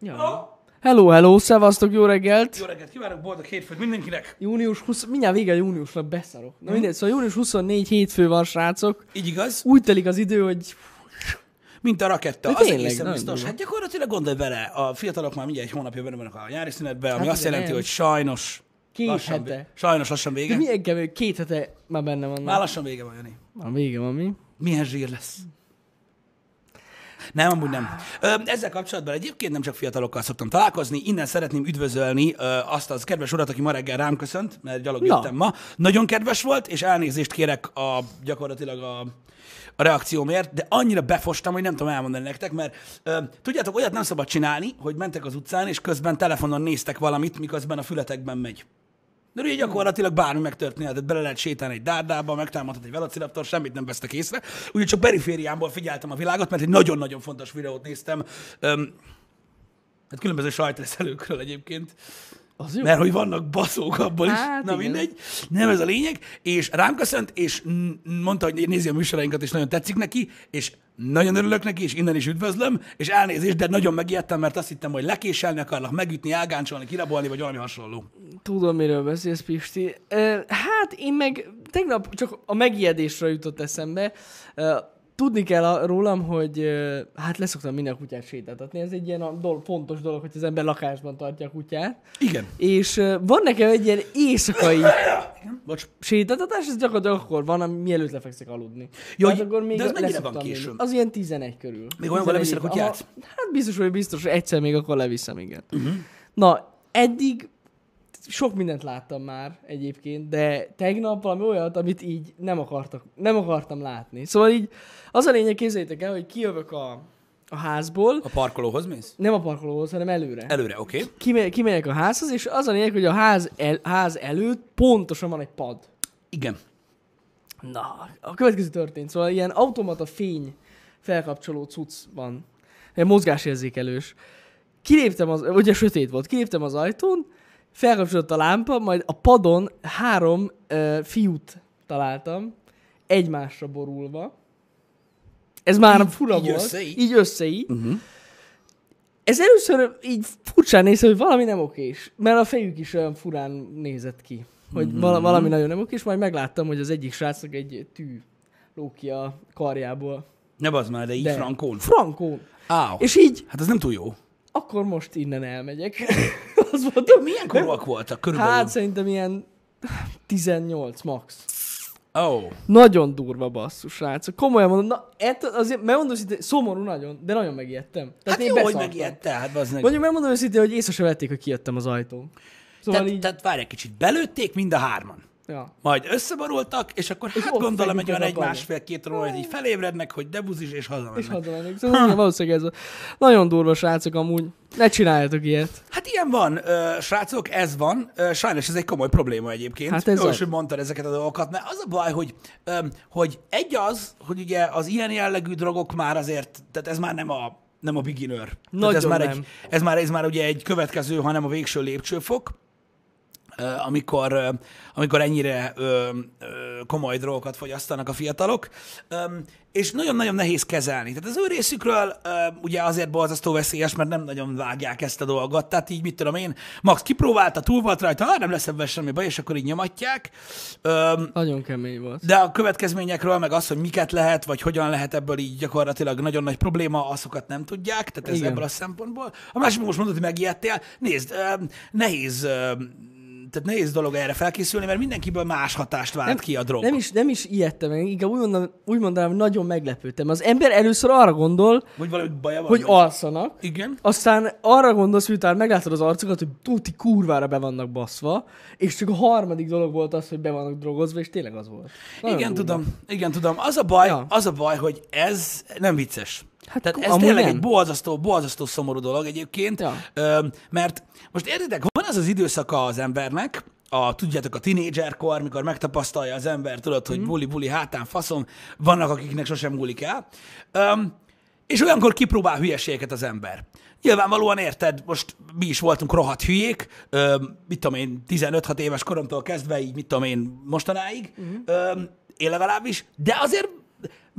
Ja. Hello, hello, szevasztok, jó reggelt! Jó reggelt kívánok, boldog hétfőt mindenkinek! Június 20, mindjárt vége júniusnak, beszarok. Na mindegy, szóval június 24 hétfő van, srácok. Így igaz? Úgy telik az idő, hogy Mint a raketta. De Az tényleg, egészen biztos. durva. Hát gyakorlatilag gondolj bele, a fiatalok már mindjárt egy hónapja benne vannak a nyári szünetben, ami Hát azt jelenti, nem. hogy sajnos két lassan, hete. sajnos lassan De vége. milyen kevés, két hete már benne van. Már lassan vége van, Jani. Már vége van, mi? Milyen zsír lesz. Nem, amúgy nem. Ö, ezzel kapcsolatban egyébként nem csak fiatalokkal szoktam találkozni, innen szeretném üdvözölni ö, azt az kedves urat, aki ma reggel rám köszönt, mert gyalog Na. jöttem ma. Nagyon kedves volt, és elnézést kérek a, gyakorlatilag a, a reakciómért, de annyira befostam, hogy nem tudom elmondani nektek, mert ö, tudjátok, olyat nem szabad csinálni, hogy mentek az utcán, és közben telefonon néztek valamit, miközben a fületekben megy. De ugye gyakorlatilag bármi megtörténhet, tehát bele lehet sétálni egy dárdába, megtámadhat egy velociraptor, semmit nem vesztek észre. Ugye csak perifériámból figyeltem a világot, mert egy nagyon-nagyon fontos videót néztem. Öm, hát különböző sajtreszelőkről egyébként. Az jó. Mert hogy vannak baszók abból is, Hát na igen. mindegy, nem ez a lényeg, és rám köszönt, és mondta, hogy nézi a műsorainkat, és nagyon tetszik neki, és nagyon örülök neki, és innen is üdvözlöm, és elnézést, de nagyon megijedtem, mert azt hittem, hogy lekéselni akarlak, megütni, elgáncsolni, kirabolni, vagy valami hasonló. Tudom, miről beszélsz, Pisti. Hát én meg tegnap csak a megijedésről jutott eszembe. Tudni kell a- rólam, hogy hát leszoktam minden kutyát sétáltatni. Ez egy ilyen a dolog, fontos dolog, hogy az ember lakásban tartja a kutyát. Igen. És van nekem egy ilyen éjszakai Bocs. sétáltatás, ez gyakorlatilag akkor van, mielőtt lefekszek aludni. Jó, hogy- akkor még de az mennyire van későn? Az ilyen 11 körül. Még olyankor leviszed a 11. kutyát? Aha, Hát biztos, hogy biztos, hogy egyszer még akkor leviszem, igen. Uh-huh. Na, eddig sok mindent láttam már egyébként, de tegnap valami olyat, amit így nem, akartak, nem akartam látni. Szóval így az a lényeg, képzeljétek el, hogy kijövök a, a házból, A parkolóhoz mész? nem a parkolóhoz, hanem előre. Előre, oké. Okay. Kime, kimegyek a házhoz, és az a lényeg, hogy a ház, el, ház előtt pontosan van egy pad. Igen. Na, a következő történt. Szóval ilyen automata fény felkapcsoló cucc van. Ilyen mozgásérzékelős. Kiléptem az, ugye sötét volt, kiléptem az ajtón, felkapcsolódott a lámpa, majd a padon három uh, fiút találtam, egymásra borulva. Ez már Így- fura így volt. össze így? Így össze így. Uh-huh. Ez először így furcsán nézett, hogy valami nem okés. Mert a fejük is olyan furán nézett ki. Hogy vala, valami nagyon nem okés, majd megláttam, hogy az egyik srácnak egy tű lóg ki a karjából. Ne bazd már, de így De- frankón. Frankó. Áó. És így, Hát ez nem túl jó. Akkor most innen elmegyek. Az voltam. Milyen korúak voltak körülbelül? Hát szerintem ilyen 18 max. Oh. Nagyon durva basszus, srácok. Komolyan mondom, na, ettől azért, megmondom őszintén, szomorú nagyon, de nagyon megijedtem. Hát én jó, hogy megijedte, hát bazd meg. Mondjuk megmondom őszintén, hogy észre se vették, hogy kijöttem az ajtón. Szóval Tehát, így, tehát várj egy kicsit, belőtték mind a hárman. Ja. Majd összeborultak, és akkor És hát gondolom, van a egy másfél-két óra, hogy így felébrednek, hogy debuzis, és hazamennek. És hazamennék. Szóval igen, valószínűleg ez a... Nagyon durva, srácok, amúgy. Ne csináljatok ilyet. Hát ilyen van, ö, srácok, ez van. Ö, sajnos ez egy komoly probléma egyébként. Hát ez Jó, hogy mondtad ezeket a dolgokat, mert az a baj, hogy, ö, hogy egy az, hogy ugye az ilyen jellegű drogok már azért, tehát ez már nem a, nem a beginner. tehát ez Nagyon már, nem. egy, ez, már, ez már ugye egy következő, hanem a végső lépcsőfok. Amikor, amikor ennyire komoly drogokat fogyasztanak a fiatalok, és nagyon-nagyon nehéz kezelni. Tehát az ő részükről ugye azért borzasztó veszélyes, mert nem nagyon vágják ezt a dolgot, tehát így mit tudom én, Max kipróbálta, túl volt rajta, hát nem lesz ebben semmi baj, és akkor így nyomatják. Nagyon kemény volt. de a következményekről, meg az, hogy miket lehet, vagy hogyan lehet ebből így gyakorlatilag nagyon nagy probléma, azokat nem tudják, tehát ez Igen. ebből a szempontból. A másik, most mondod, hogy megijedtél, nézd, nehéz, tehát nehéz dolog erre felkészülni, mert mindenkiből más hatást vált ki a drog. Nem is, nem is ijedtem meg, inkább úgy, mondom, úgy mondanám, hogy nagyon meglepődtem. Az ember először arra gondol, Vagy valami baja van. hogy vagy- alszanak, Igen. aztán arra gondolsz, miután meglátod az arcokat, hogy tuti kurvára be vannak baszva, és csak a harmadik dolog volt az, hogy be vannak drogozva, és tényleg az volt. Nagyon igen, durva. tudom. Igen, tudom. Az a baj, ja. az a baj, hogy ez nem vicces. Hát Tehát ez tényleg nem. egy borzasztó, borzasztó szomorú dolog egyébként. Ja. Ö, mert most értitek, van az az időszaka az embernek, a, tudjátok, a tinédzserkor, mikor megtapasztalja az ember, tudod, hogy Mhm. buli-buli hátán faszom, vannak, akiknek sosem múlik el. Öm, és olyankor kipróbál hülyeségeket az ember. Nyilvánvalóan érted, most mi is voltunk rohadt hülyék, öm, mit tudom én, 15-6 éves koromtól kezdve, így mit tudom én, mostanáig, Mhm. öm, én legalábbis, de azért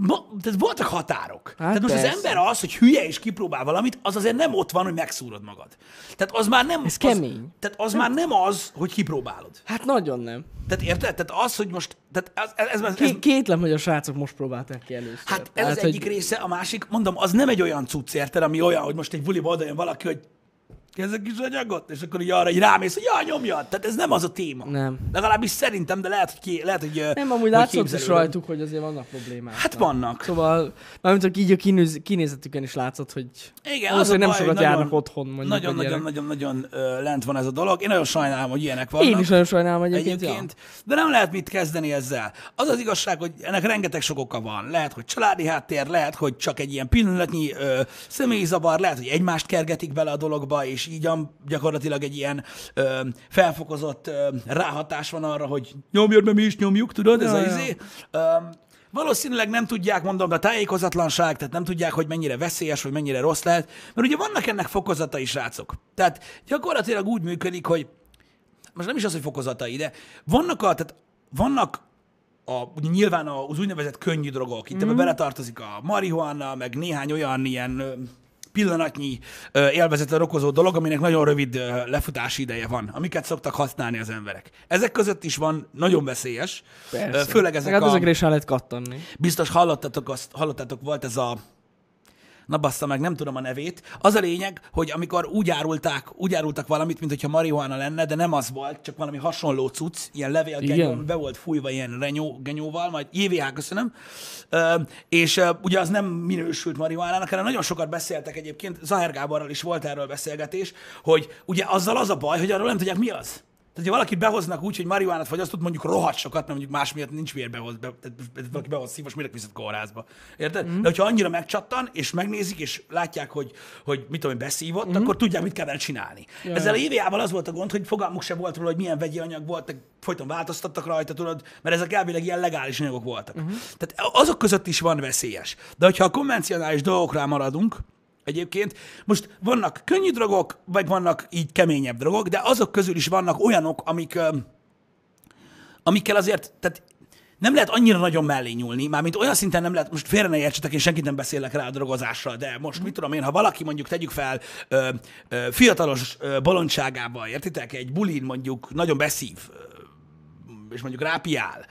ma, tehát voltak határok. Hát tehát most persze. az ember az, hogy hülye és kipróbál valamit, az azért nem ott van, hogy megszúrod magad. Tehát az már nem... Ez az, kemény. Tehát az már nem az, hogy kipróbálod. Hát nagyon nem. Tehát érted? Tehát az, hogy most... Tehát ez, ez, ez, ez, Ké- kétlem, hogy a srácok most próbálták ki először. Hát ez Tehát, az egyik része, a másik, mondom, az nem egy olyan cucc, érted, ami olyan, hogy most egy buliba odajön valaki, hogy kezdek kis anyagot, és akkor így arra így rámész, hogy ja, nyomjad. Tehát ez nem az a téma. Nem. Legalábbis szerintem, de lehet, hogy, ki, lehet, hogy Nem, amúgy hogy látszott is rajtuk, hogy azért vannak problémák. Hát vannak. Szóval, mármint hogy így a kinéz, kinézetükön is látszott, hogy Igen, az a valószínűleg nem baj, sokat hogy járnak nagyon- otthon, mondjuk. Nagyon, nagyon, nagyon, nagyon ö, lent van ez a dolog. Én nagyon sajnálom, hogy ilyenek vannak. Én is nagyon sajnálom egyébként. egyébként, de nem lehet mit kezdeni ezzel. Az az igazság, hogy ennek rengeteg sok oka van. Lehet, hogy családi háttér, lehet, hogy csak egy ilyen pillanatnyi ö, személyzavar, lehet, hogy egymást kergetik bele a dologba, és így am- gyakorlatilag egy ilyen ö, felfokozott ö, ráhatás van arra, hogy nyomjad, mert mi is nyomjuk, tudod, ez Ja, a izé. Ö, Valószínűleg nem tudják, mondom, a tájékozatlanság, tehát nem tudják, hogy mennyire veszélyes, vagy mennyire rossz lehet, mert ugye vannak ennek fokozatai, srácok. Tehát gyakorlatilag úgy működik, hogy most nem is az, hogy fokozatai, de vannak a, tehát vannak a, ugye nyilván az úgynevezett könnyű drogok. Itt mm. beletartozik a marihuana, meg néhány olyan ilyen pillanatnyi ö, élvezetre okozó dolog, aminek nagyon rövid lefutási ideje van, amiket szoktak használni az emberek. Ezek között is van nagyon veszélyes, ö, főleg ezek hát a... ezekre is lehet kattanni. Biztos hallottatok, azt, hallottatok, volt ez a na bassza meg, nem tudom a nevét. Az a lényeg, hogy amikor úgy árulták, úgy árultak valamit, mint hogyha marihuana lenne, de nem az volt, csak valami hasonló cucc, ilyen levélgenyó, Igen. be volt fújva ilyen renyó, genyóval, majd JVH, köszönöm. Ö, és ö, ugye az nem minősült marihuánának, hanem nagyon sokat beszéltek egyébként, Zahár Gáborral is volt erről beszélgetés, hogy ugye azzal az a baj, hogy arról nem tudják mi az. Tehát, ha valakit behoznak úgy, hogy marihuánát fogyasztott, mondjuk rohadt sokat, mert mondjuk más miatt nincs miért behoz, be, tehát valaki behoz szívos, miért viszont kórházba. Érted? Mm. De hogyha annyira megcsattan, és megnézik, és látják, hogy, hogy mit tudom, beszívott, mm. akkor tudják, mit kell csinálni. Ja, Ezzel a EVA-val az volt a gond, hogy fogalmuk se volt róla, hogy milyen vegyi anyag volt, folyton változtattak rajta, tudod, mert ezek elvileg ilyen legális anyagok voltak. Mm. Tehát azok között is van veszélyes. De hogyha a konvencionális dolgokra maradunk, Egyébként. Most vannak könnyű drogok, vagy vannak így keményebb drogok, de azok közül is vannak olyanok, amik, amikkel azért, tehát nem lehet annyira nagyon mellé nyúlni, mármint olyan szinten nem lehet, most félre ne értsetek, én senkit nem beszélek rá a drogozással, de most mit tudom én, ha valaki mondjuk tegyük fel ö, ö, fiatalos ö, bolondságába, értitek, egy bulin mondjuk nagyon beszív, és mondjuk rápiál,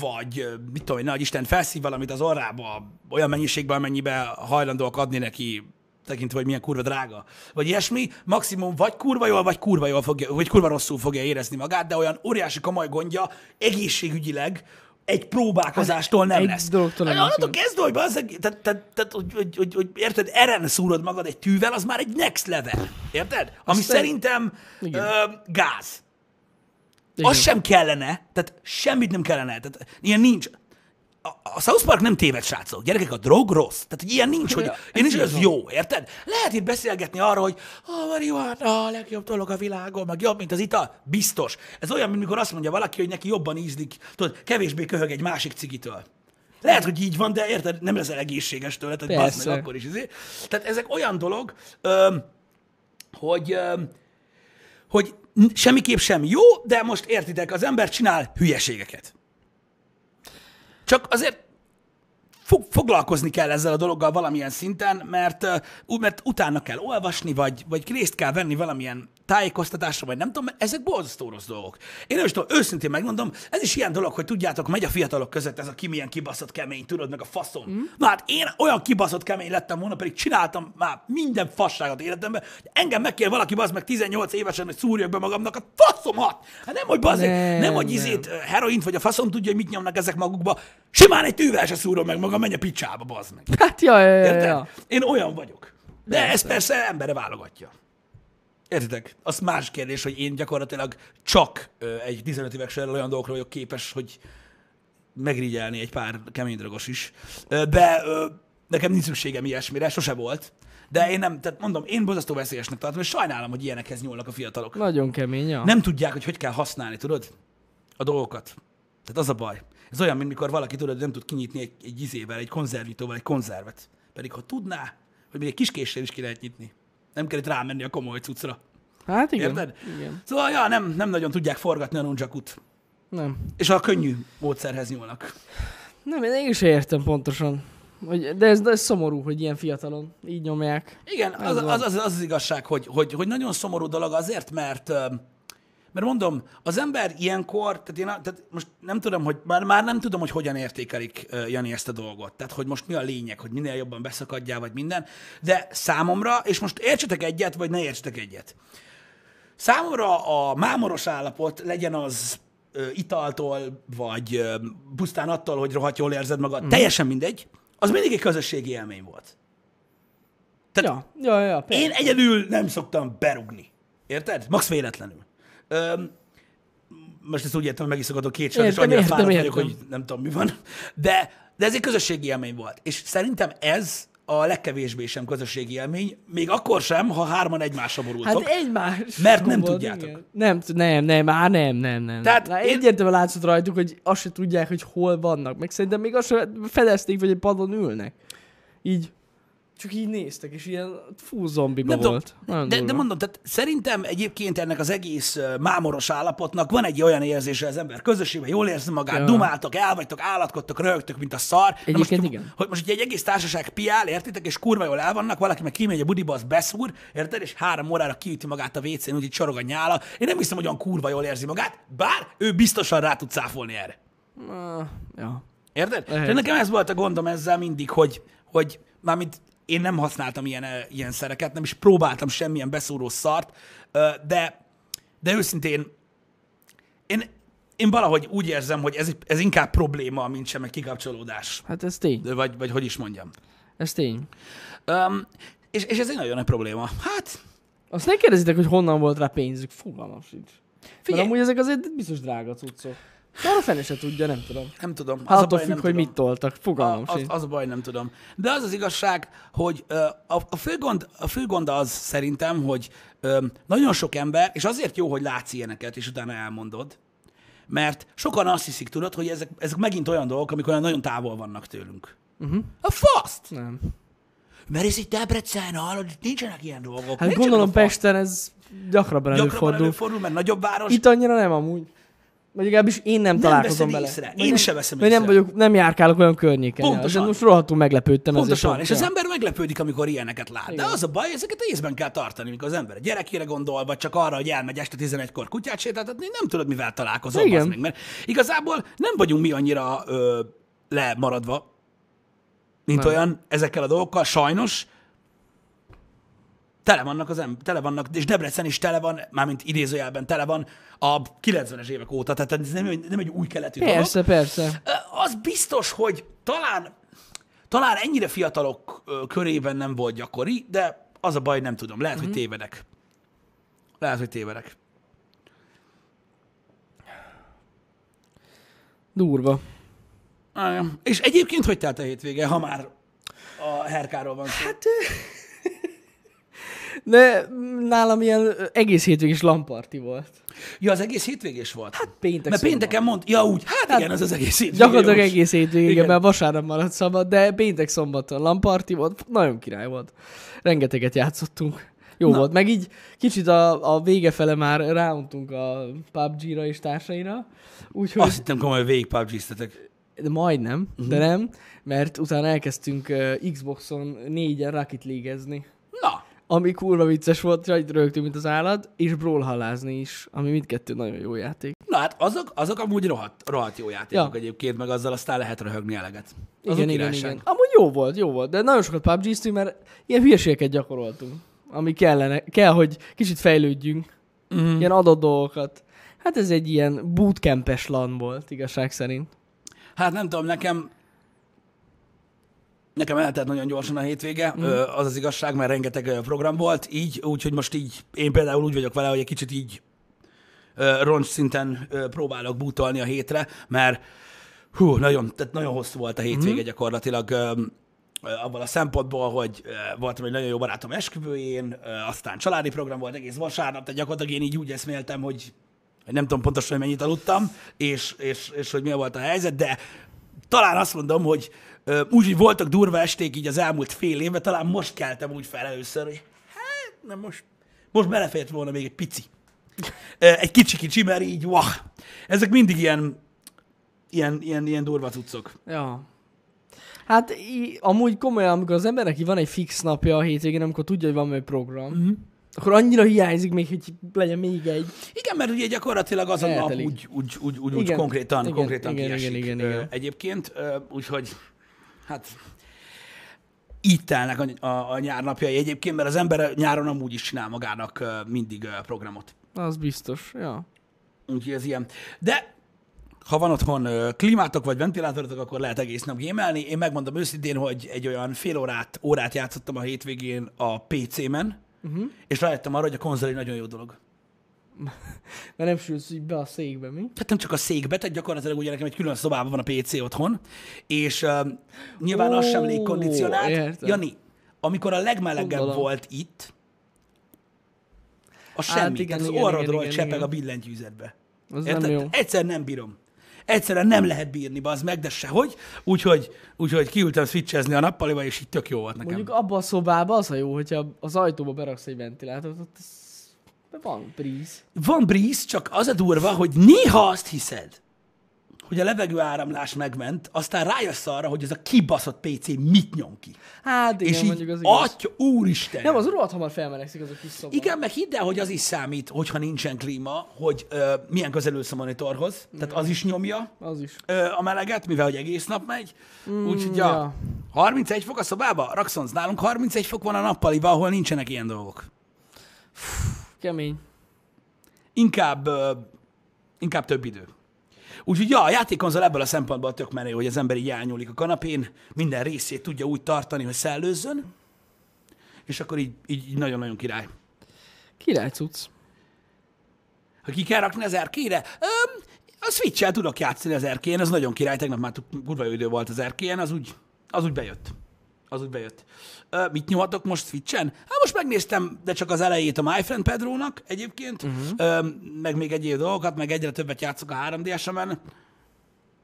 vagy mit tudom én, nagy Isten felszív valamit az orrába, olyan mennyiségben, amennyibe hajlandóak adni neki, tekintve, hogy milyen kurva drága, vagy ilyesmi, maximum vagy kurva jól, vagy kurva jól fogja, vagy kurva rosszul fogja érezni magát, de olyan óriási komoly gondja egészségügyileg egy próbálkozástól nem egy lesz. dologtól nem Hát, Onnantól kezdve, hogy, bazzeg, tehát, tehát, tehát hogy, hogy, hogy, hogy, érted, eren szúrod magad egy tűvel, az már egy next level. Érted? Ami Aztán- szerintem ö, gáz. Igen. Az sem kellene, tehát semmit nem kellene. Tehát ilyen nincs. A, South Park nem téved, srácok. Gyerekek, a drog rossz. Tehát hogy ilyen nincs, hogy Ja, ilyen ez nincs, hogy az jó, érted? Lehet itt beszélgetni arra, hogy a marihuana a legjobb dolog a világon, meg jobb, mint az ital. Biztos. Ez olyan, mint mikor azt mondja valaki, hogy neki jobban ízlik, tudod, kevésbé köhög egy másik cigitől. Lehet, hogy így van, de érted, nem leszel egészséges tőle, tehát bassz meg akkor is. Izé. Tehát ezek olyan dolog, öm, hogy, öm, hogy semmiképp sem jó, de most értitek, az ember csinál hülyeségeket. Csak azért fog, foglalkozni kell ezzel a dologgal valamilyen szinten, mert, mert utána kell olvasni, vagy, vagy részt kell venni valamilyen tájékoztatásra, vagy nem tudom, ezek borzasztó rossz dolgok. Én nem is tudom, őszintén megmondom, ez is ilyen dolog, hogy tudjátok, megy a fiatalok között ez a ki milyen kibaszott kemény, tudod, meg a faszom. Mm. Na hát én olyan kibaszott kemény lettem volna, pedig csináltam már minden fasságot életemben, hogy engem megkér valaki, az meg 18 évesen, hogy szúrjak be magamnak a faszomat. Hát nem, hogy bazzeg, nem, Nem, hogy izét, heroint, vagy a faszom tudja, hogy mit nyomnak ezek magukba. Simán egy tűvel se szúrom meg magam, menj a picsába, bazd meg. Hát, ja, ja, ja, Érted? ja. Én olyan vagyok. De ez persze embere válogatja. Értitek? Az más kérdés, hogy én gyakorlatilag csak egy 15 éves olyan dolgokra vagyok képes, hogy megrigyelni egy pár kemény drogos is. De nekem nincs szükségem ilyesmire, sose volt. De én nem, tehát mondom, én bozasztó veszélyesnek tartom, és sajnálom, hogy ilyenekhez nyúlnak a fiatalok. Nagyon kemény, ja. Nem tudják, hogy hogy kell használni, tudod? A dolgokat. Tehát az a baj. Ez olyan, mint mikor valaki tudod, nem tud kinyitni egy, egy izével, egy konzervítóval egy konzervet. Pedig ha tudná, hogy még egy kis késsel is ki lehet nyitni. Nem kell itt rámenni a komoly cuccra. Hát igen. Érted? Igen. Szóval, ja, nem, nem nagyon tudják forgatni a nunjakut. Nem. És a könnyű módszerhez nyúlnak. Nem, én is értem pontosan. De, ez, de ez szomorú, hogy ilyen fiatalon így nyomják. Igen, Ez az az, az, az, az igazság, hogy, hogy, hogy nagyon szomorú dolog azért, mert mert mondom, az ember ilyenkor, tehát én tehát most nem tudom, hogy már, már nem tudom, hogy hogyan értékelik ö, Jani ezt a dolgot. Tehát, hogy most mi a lényeg, hogy minél jobban beszakadjál, vagy minden. De számomra, és most értsetek egyet, vagy ne értsetek egyet. Számomra a mámoros állapot legyen az ö, italtól, vagy ö, pusztán attól, hogy rohadt jól érzed magad, mm. teljesen mindegy, az mindig egy közösségi élmény volt. Tehát Ja, ja, ja, én egyedül nem szoktam berugni. Érted? Max véletlenül. Öm, most ezt úgy értem, hogy megiszogatok két sört, és annyira értem, fáradt vagyok, hogy nem tudom, mi van. De, de ez egy közösségi élmény volt. És szerintem ez a legkevésbé sem közösségi élmény, még akkor sem, ha hárman egymásra borultok. Hát egymás. Mert nem volt, tudjátok. igen. Nem, nem, nem, már nem, nem, nem. Tehát Tehát én-. Egyértelműen látszott rajtuk, hogy azt se tudják, hogy hol vannak. Meg szerintem még azt se fedezték, hogy egy padon ülnek. Így, csak így néztek, és ilyen fú zombiba Nem tudom, volt. Nagyon de, de mondom, tehát szerintem egyébként ennek az egész mámoros állapotnak van egy olyan érzése az ember közösségben, jól érzi magát, ja. Dumáltok, elvagytok, állatkodtok, rögtök, mint a szar. Most, Egyébként hogy- igen. Hogy most egy egész társaság piál, értitek, és kurva jól el vannak, valaki meg kimegy a budiba, az beszúr, érted, és három órára kiüti magát a WC-n, úgyhogy csorog a nyála. Én nem hiszem, hogy olyan kurva jól érzi magát, bár ő biztosan rá tud cáfolni erre. Ah, ja. Érted? Nekem ez volt a gondom ezzel mindig, hogy, hogy mármint én nem használtam ilyen, ilyen szereket, nem is próbáltam semmilyen beszúró szart, de, de őszintén én, én valahogy úgy érzem, hogy ez, ez inkább probléma, mint sem egy kikapcsolódás. Hát ez tény. Vagy, vagy hogy is mondjam. Ez tény. Um, és, és ez egy nagyon nagy probléma. Hát, Azt ne kérdezitek, hogy honnan volt rá pénzük. Fogalmam sincs. Figyelj. Figyelj. amúgy ezek azért biztos drága cuccok. De arra fene se tudja, nem tudom. nem tudom. Az Hát a attól függ, hogy tudom. mit toltak. Fogalmam A, az, sincs. az a baj, nem tudom. De az az igazság, hogy ö, a, a, fő gond, a fő gond az szerintem, hogy ö, nagyon sok ember, és azért jó, hogy látsz ilyeneket, és utána elmondod, mert sokan azt hiszik, tudod, hogy ezek, ezek megint olyan dolgok, amik olyan nagyon távol vannak tőlünk. Uh-huh. A faszt! Nem. Mert ez itt Debrecen, hallod, nincsenek ilyen dolgok. Hát Nincsenek gondolom a. Pesten ez gyakrabban Gyakrabban előfordul. előfordul, mert nagyobb város. Itt annyira nem amúgy. Vagy legalábbis én nem, találkozom veszed vele. észre. Én nem, se veszem vagy nem észre. vagyok, nem járkálok olyan környéken. Pontosan. De most rohadtul meglepődtem. Pontosan, ezért. és az ember meglepődik, amikor ilyeneket lát. De Igen. az a baj, ezeket észben kell tartani, mikor az ember gyerekére gondol, vagy csak arra, hogy elmegy este 11-kor kutyát sétáltatni, nem tudod, mivel találkozol. Igen. Meg, mert igazából nem vagyunk mi annyira ö, lemaradva, mint Nem. olyan ezekkel a dolgokkal, sajnos. Tele vannak az em- tele vannak, és Debrecen is tele van, mármint idézőjelben tele van a 90-es évek óta, tehát ez nem, nem egy új keletű dolog. Persze, persze. Ö, Az biztos, hogy talán, talán ennyire fiatalok körében nem volt gyakori, de az a baj, nem tudom. Lehet, hogy tévedek. Lehet, hogy tévedek. Durva. És egyébként hogy telt a hétvége, ha már a herkáról van szó? Hát, De nálam ilyen egész hétvégés lamparti volt. ja, az egész hétvégés volt? Hát, Péntek mert pénteken mond, ja úgy, hát, Hát, igen, az az egész hétvége. Gyakorlatilag egész hétvégén, mert vasárnap maradt szabad, de péntek szombaton lamparti volt, nagyon király volt. Rengeteget játszottunk. Jó Na. volt. Meg így kicsit a, a vége fele már ráuntunk a PUBG-ra és társaira. Úgyhogy, Azt hittem komolyan, végig PUBG-ztetek. de majdnem, Mhm. uh-huh. de nem, mert utána elkezdtünk uh, Xboxon négyen Rocket League-ezni. Ami kurva vicces volt, hogy rögtünk, mint az állat, és brawlhallázni is, ami mindkettő nagyon jó játék. na hát azok, azok amúgy rohadt, rohadt jó játékok Ja. egyébként, meg azzal aztán lehet röhögni eleget. Azok Igen, igen, igen. Amúgy jó volt, jó volt, de nagyon sokat pubg mert ilyen hülyeségeket gyakoroltunk, ami kellene, kell, hogy kicsit fejlődjünk, Mhm. ilyen adott dolgokat. Hát ez egy ilyen bootcampes lan volt, igazság szerint. Hát nem tudom, nekem nekem eltelt nagyon gyorsan a hétvége, mm. az az igazság, mert rengeteg program volt, így, úgyhogy most így, én például úgy vagyok vele, hogy egy kicsit így roncs szinten próbálok bútolni a hétre, mert hú, nagyon, tehát nagyon hosszú volt a hétvége mm. gyakorlatilag, abban a szempontból, hogy voltam egy nagyon jó barátom esküvőjén, aztán családi program volt egész vasárnap, tehát gyakorlatilag én így úgy eszméltem, hogy nem tudom pontosan, hogy mennyit aludtam, és, és, és hogy mi volt a helyzet, de talán azt mondom, hogy úgy, hogy voltak durva esték így az elmúlt fél évben, talán most keltem úgy fel először, hogy hát, nem most, most belefért volna még egy pici. Egy kicsi-kicsi, mert így, wah, ezek mindig ilyen, ilyen, ilyen, ilyen durva cuccok. Ja. Hát í- amúgy komolyan, amikor az embernek van egy fix napja a hétvégén, amikor tudja, hogy van egy program, Mhm. mm-hmm. akkor annyira hiányzik még, hogy legyen még egy. Igen, mert ugye gyakorlatilag az a nap úgy, úgy, úgy, úgy, úgy Igen. konkrétan, Igen, konkrétan igen, kiesik igen, igen, igen. egyébként. Úgyhogy hát így telnek a, a, a nyárnapjai egyébként, mert az ember nyáron amúgy is csinál magának mindig programot. Az biztos, ja. Úgyhogy ez ilyen. De ha van otthon klímátok vagy ventilátorotok, akkor lehet egész nap gémelni. Én megmondom őszintén, hogy egy olyan fél órát, órát játszottam a hétvégén a PC-men, uh-huh. és rájöttem arra, hogy a konzol egy nagyon jó dolog. Mert nem sülsz így be a székbe, mi? Tehát nem csak a székbe, tehát gyakorlatilag ugye nekem egy külön szobában van a PC otthon, és uh, nyilván az sem légkondicionált. értem. Jani, amikor a legmelegebb Gondolom. volt itt, a Hát semmi, igen, tehát az igen, orrodról igen, csepeg igen. a billentyűzetbe. Az Érted? nem jó. Egyszer nem bírom. Egyszerűen nem lehet bírni, az meg, de sehogy. Úgyhogy, úgyhogy kiültem switchezni a nappaliba, és így tök jó volt nekem. Mondjuk abban a szobában az a jó, hogyha az ajtóba beraksz egy ventilátort, ott az... van breeze. Van breeze, csak az a durva, hogy néha azt hiszed, hogy a levegő áramlás megment, aztán rájössz arra, hogy ez a kibaszott PC mit nyom ki. Hát igen, és így, mondjuk az igaz. atya, úristen. Nem, az rohadt hamar felmelegszik az a kis szoba. Igen, meg hidd el, hogy az is számít, hogyha nincsen klíma, hogy ö, milyen közel ülsz a monitorhoz. Tehát az is nyomja Az is. ö, a meleget, mivel hogy egész nap megy. Mm, Úgyhogy ja. ja. 31 fok a szobába? Raxonz, nálunk 31 fok van a nappaliba, ahol nincsenek ilyen dolgok. Kemény. Inkább, inkább több idő. Úgyhogy ja, a játékonzol ebből a szempontból tök menő, hogy az ember így elnyúlik a kanapén, minden részét tudja úgy tartani, hogy szellőzzön, és akkor így, így, nagyon-nagyon király. Király cucc. Ha ki kell rakni az erkére, öm, a switch tudok játszani az erkélyen, az nagyon király, tegnap már kurva idő volt az erkélyen, az úgy, az úgy bejött. Az úgy bejött. Ö, mit nyomhatok most switchen? Hát most megnéztem, de csak az elejét a My Friend Pedrónak egyébként, uh-huh. Ö, meg még egyéb dolgokat, meg egyre többet játszok a 3DS-emen.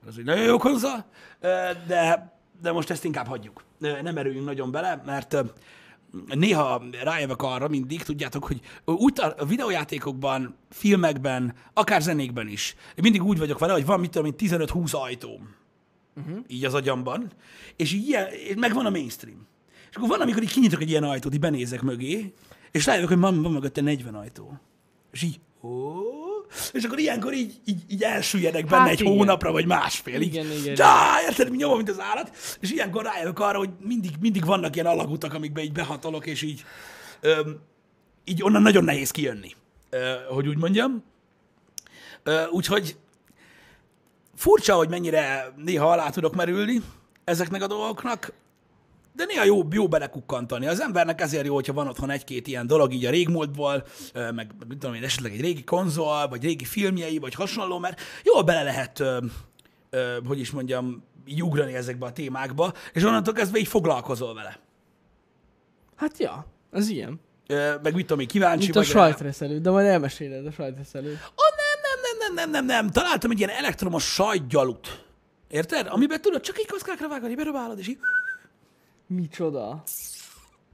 Az egy nagyon jó konzol, Ö, de, de most ezt inkább hagyjuk. Nem erőjünk nagyon bele, mert néha rájövök arra mindig, tudjátok, hogy úgy a videójátékokban, filmekben, akár zenékben is, mindig úgy vagyok vele, hogy van mit tudom én 15-20 ajtóm. Uh-huh. Így az agyamban. És így ilyen, és megvan a mainstream. És akkor van, amikor így kinyitok egy ilyen ajtót, így benézek mögé, és rájövök, hogy van, van mögötte 40 ajtó. És így, ó, és akkor ilyenkor így, így, így elsüllyedek benne Hát egy igen. hónapra, vagy másfél. Igen, így, igen, Csá, érted, mi nyomom, mint az állat, és ilyenkor rájövök arra, hogy mindig, mindig vannak ilyen alagutak, amikbe így behatolok, és így, öm, így onnan nagyon nehéz kijönni, ö, hogy úgy mondjam. Ö, úgyhogy furcsa, hogy mennyire néha alá tudok merülni ezeknek a dolgoknak, de néha jó, jó belekukkantani. Az embernek ezért jó, hogyha van otthon egy-két ilyen dolog így a régmúltból, meg mit tudom én, esetleg egy régi konzol, vagy régi filmjei, vagy hasonló, mert jól bele lehet, hogy is mondjam, így ugrani ezekbe a témákba, és onnantól kezdve így foglalkozol vele. Hát ja, az ilyen. Meg mit tudom én, kíváncsi Mint a vagy rá. sajtreszelő, de majd elmeséled a sajtreszelő. Nem, nem, nem, nem. Találtam egy ilyen elektromos sajtgyalut. Érted? Amiben tudod, csak így kockákra vágani, berobálod, és így... Micsoda.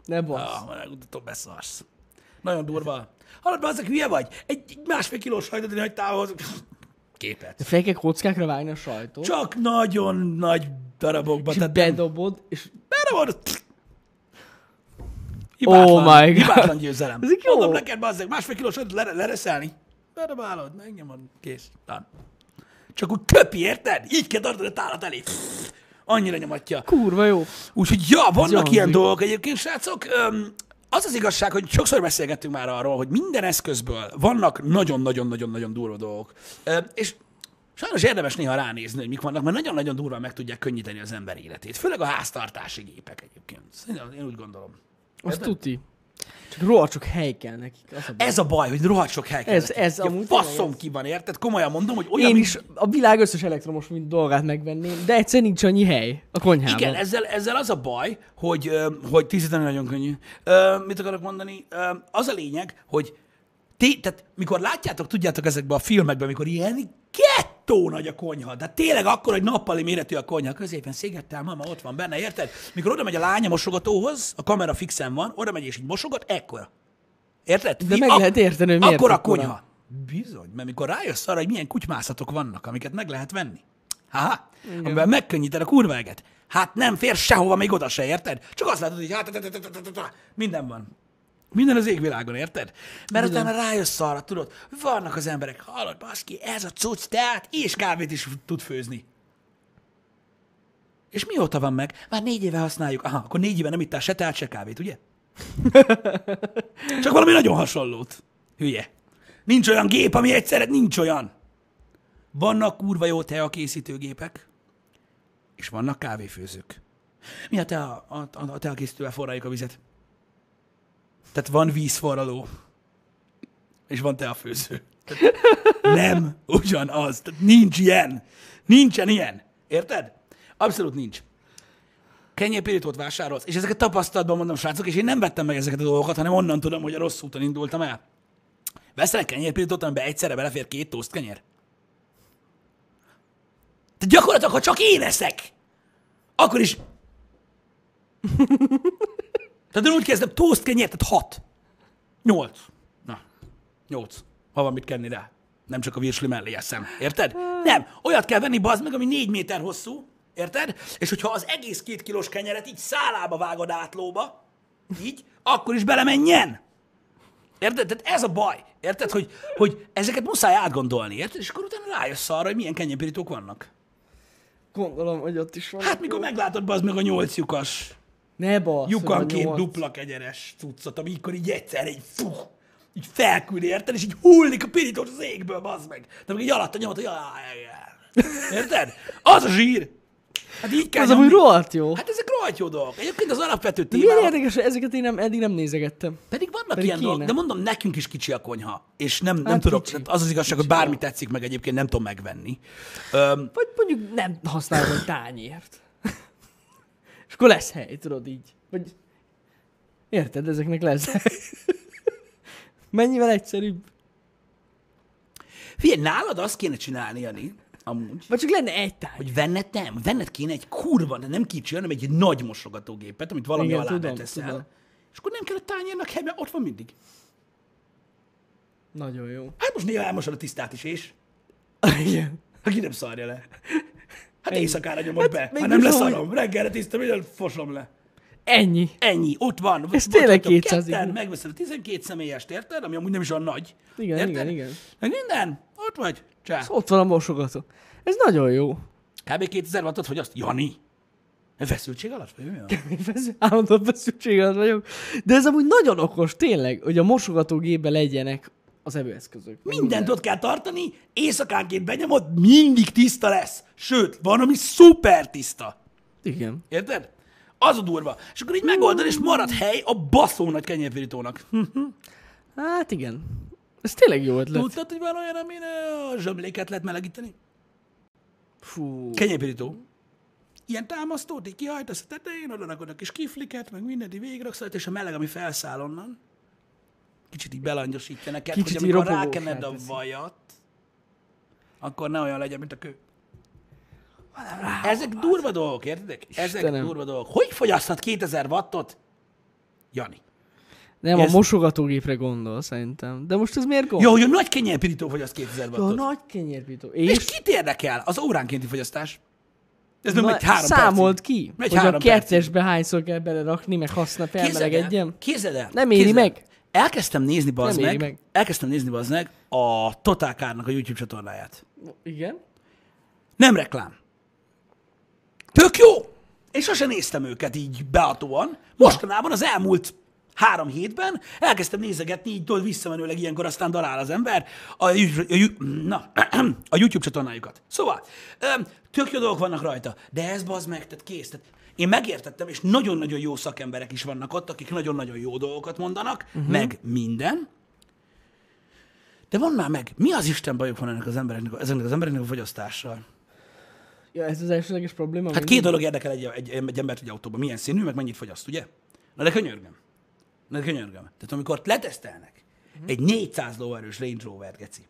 Ne basz. Ah, megmutatom, beszarsz. Nagyon durva. Hallod, azok hülye vagy? Egy, egy másfél kilós sajtot én hagytál ahhoz. Képet. Kell kockákra vágni a sajtot, Csak nagyon nagy darabokba. és Tehát nem- bedobod, és berobod. Oh my God. Hibátlan győzelem. Ezek jó. Mondom neked, bazzeg, másfél kilós sajtot lere, lereszelni. Berobálod, megnyomod, kész. Done. Csak úgy köpi, érted? Így kell tartani a tálat elé. Pff, Annyira nyomatja. kurva jó. Úgyhogy ja, vannak hangzik. ilyen dolgok egyébként, srácok. Öm, az az igazság, hogy sokszor beszélgettünk már arról, hogy minden eszközből vannak nagyon-nagyon-nagyon-nagyon durva dolgok. Öm, és sajnos érdemes néha ránézni, hogy mik vannak, mert nagyon-nagyon durva meg tudják könnyíteni az ember életét. Főleg a háztartási gépek egyébként. Szerintem én úgy gondolom. Azt tuti. Csak rohadt sok hely kell nekik. Az a baj. Ez a baj, hogy rohadt sok hely kell. Ez- nekik. ez Ja, amúgy faszom ez. ki van, érted? Komolyan mondom, hogy olyan, Én is a világ összes elektromos mint dolgát megvenném, de egyszer nincs annyi hely a konyhában. Igen, ezzel, ezzel az a baj, hogy, hogy tisztítani nagyon könnyű. Mit akarok mondani? Az a lényeg, hogy ti, tehát mikor látjátok, tudjátok ezekbe a filmekben, mikor ilyen gettó nagy a konyha, de tényleg akkor, hogy nappali méretű a konyha, középen szigettel, mama ott van benne, érted? Mikor oda megy a lánya mosogatóhoz, a kamera fixen van, oda megy és így mosogat, ekkora. Érted? De meg lehet érteni, hogy miért Akkor a akkora. konyha. Bizony, mert mikor rájössz arra, hogy milyen kutymászatok vannak, amiket meg lehet venni. Haha, amiben megkönnyíted a kurva eget. Hát nem fér sehova, még oda se, érted? Csak azt látod, hogy hát, minden van. Minden az égvilágon, érted? Mert utána rájössz arra, tudod, vannak az emberek, hallod, baszki, ez a cucc teát és kávét is tud főzni. És mióta van meg? Már négy éve használjuk. Aha, akkor négy éve nem ittál se teát, se kávét, ugye? Csak valami nagyon hasonlót. Hülye. Nincs olyan gép, ami egyszerre nincs olyan. Vannak kurva jó teakészítőgépek, és vannak kávéfőzők. Mi a tea, a, a, a teakészítővel forraljuk a vizet? Tehát van vízforraló, és van teafőző. Tehát nem ugyanaz. Tehát nincs ilyen. Nincsen ilyen. Érted? Abszolút nincs. Kenyérpirítót vásárolsz, és ezeket tapasztalatban mondom, srácok, és én nem vettem meg ezeket a dolgokat, hanem onnan tudom, hogy a rossz úton indultam el. Veszel egy kenyérpirítót, amiben egyszerre belefér két toszt kenyér? Tehát gyakorlatilag, ha csak én eszek, akkor is... tehát én úgy kezdem, toast kenyér, tehát hat. Nyolc. Na, nyolc. Ha van mit kenni rá. Nem csak a virsli mellé eszem. Érted? Nem. Olyat kell venni, bazd meg, ami négy méter hosszú. Érted? És hogyha az egész két kilós kenyeret így szálába vágod átlóba, így, akkor is belemenjen. Érted? Tehát ez a baj. Érted, hogy, hogy ezeket muszáj átgondolni, érted? És akkor utána rájössz arra, hogy milyen kenyérpirítók vannak. Gondolom, hogy ott is van. Hát mikor meglátod az meg a nyolc lyukas, Ne basz, lyukanként dupla kenyeres cuccot, amikor így egyszer egy fú, így felküld, érted? És így hullik a pirítós az égből, bazd meg. De meg így alatta nyomod, hogy jaj, Érted? Az a zsír. Hát így kell Az amúgy rohadt jó. Hát ezek rohadt jó dolgok. Egyébként az alapvető De milyen érdekes, hogy ezeket én nem, eddig nem nézegettem. pedig vannak Pedig ilyen kéne. dolgok, de mondom, nekünk is kicsi a konyha, és nem, nem Hát tudok, kicsi. az az igazság, hogy bármi tetszik meg egyébként nem tudom megvenni. Öm, Vagy mondjuk nem használom tányért. Akkor lesz hely, tudod így. Vagy... Érted, ezeknek lesz hely. Mennyivel egyszerűbb. figyelj, nálad azt kéne csinálni, Jani, amúgy, Vagy csak lenne egy tány. hogy venned nem, venned kéne egy kurva, de nem kicsi, hanem egy nagy mosogatógépet, amit valami Igen, alá tudom, beteszel. tudom. És akkor nem kell a tányérnak hely, mert ott van mindig. Nagyon jó. Hát most néha elmosod a tisztát is, és Igen. aki nem szarja le. Hát éjszakára nyomod Hát be. Hát nem leszarom. Reggelre tiszta, minden fosom le. Ennyi. Ennyi, ott van. Ez tényleg Bocsánat, 200 ketten, megveszed a 12 személyest, érted? Ami amúgy nem is olyan nagy. Igen, érted? igen, igen. Meg minden, ott vagy. Csá. Ott van a mosogató. Ez nagyon jó. Kb. 2000 wattot, hogy azt, Jani. Feszültség alatt vagy? Mi Állandóan feszültség alatt vagyok. De ez amúgy nagyon okos, tényleg, hogy a mosogatógépben legyenek az evőeszközök. Mindent ott kell tartani, éjszakánként benyomod, mindig tiszta lesz. Sőt, van, ami szuper tiszta. Igen. Érted? Az a durva. És akkor így megoldod, és marad hely a baszó nagy kenyérpirítónak. Hát igen. Ez tényleg jó ötlet. Tudtad, hogy van olyan, amin a zsömléket lehet melegíteni? Fú. Kenyérpirító. Ilyen támasztót így kihajtasz a tetején, oda a kis kifliket, meg mindent így végigraksz és a meleg, ami felszáll onnan, kicsit így belangyosítja neked, Kicsit hogy amikor rákened a vajat, akkor ne olyan legyen, mint a kő. Ezek durva dolgok, értedek? Ezek Istenem. durva dolgok. Hogy fogyaszthat 2000 wattot? Jani. Nem, Ez- a mosogatógépre gondol szerintem. De most ez miért gond? Jó, hogy a nagy kenyérpirító fogyaszt 2000 Jó, wattot. nagy kenyérpító. És És, kit érdekel? Az óránkénti fogyasztás. Ez nem egy három számolt percig. ki, Megy hogy a három kertesbe hányszor kell belerakni, meg használ felmelegedjen. Képzeld el. Nem éri képzeld el. meg. Elkezdtem nézni, bazd meg, meg. elkezdtem nézni, bazd meg, a Total Car-nak a YouTube csatornáját. Igen? Nem reklám. Tök jó! Én sosem néztem őket így beatóan. Mostanában az elmúlt három hétben elkezdtem nézegetni, így tudod visszamenőleg ilyenkor aztán darál az ember a, a, na, a YouTube csatornájukat. Szóval, tök jó dolgok vannak rajta, de ez bazd meg, tehát kész. Tehát én megértettem, és nagyon-nagyon jó szakemberek is vannak ott, akik nagyon-nagyon jó dolgokat mondanak, uh-huh. meg minden. De van már meg, mi az Isten bajuk van ennek az embereknek, ezeknek az embereknek a fogyasztással? Ja, ez az elsőleges probléma. Hát két dolog érdekel egy, egy, egy embert egy autóban. Milyen színű, meg mennyit fogyaszt, ugye? Na de könyörgöm. Na de könyörgöm. Tehát amikor letesztelnek egy 400 lóerős Range Rover, geci.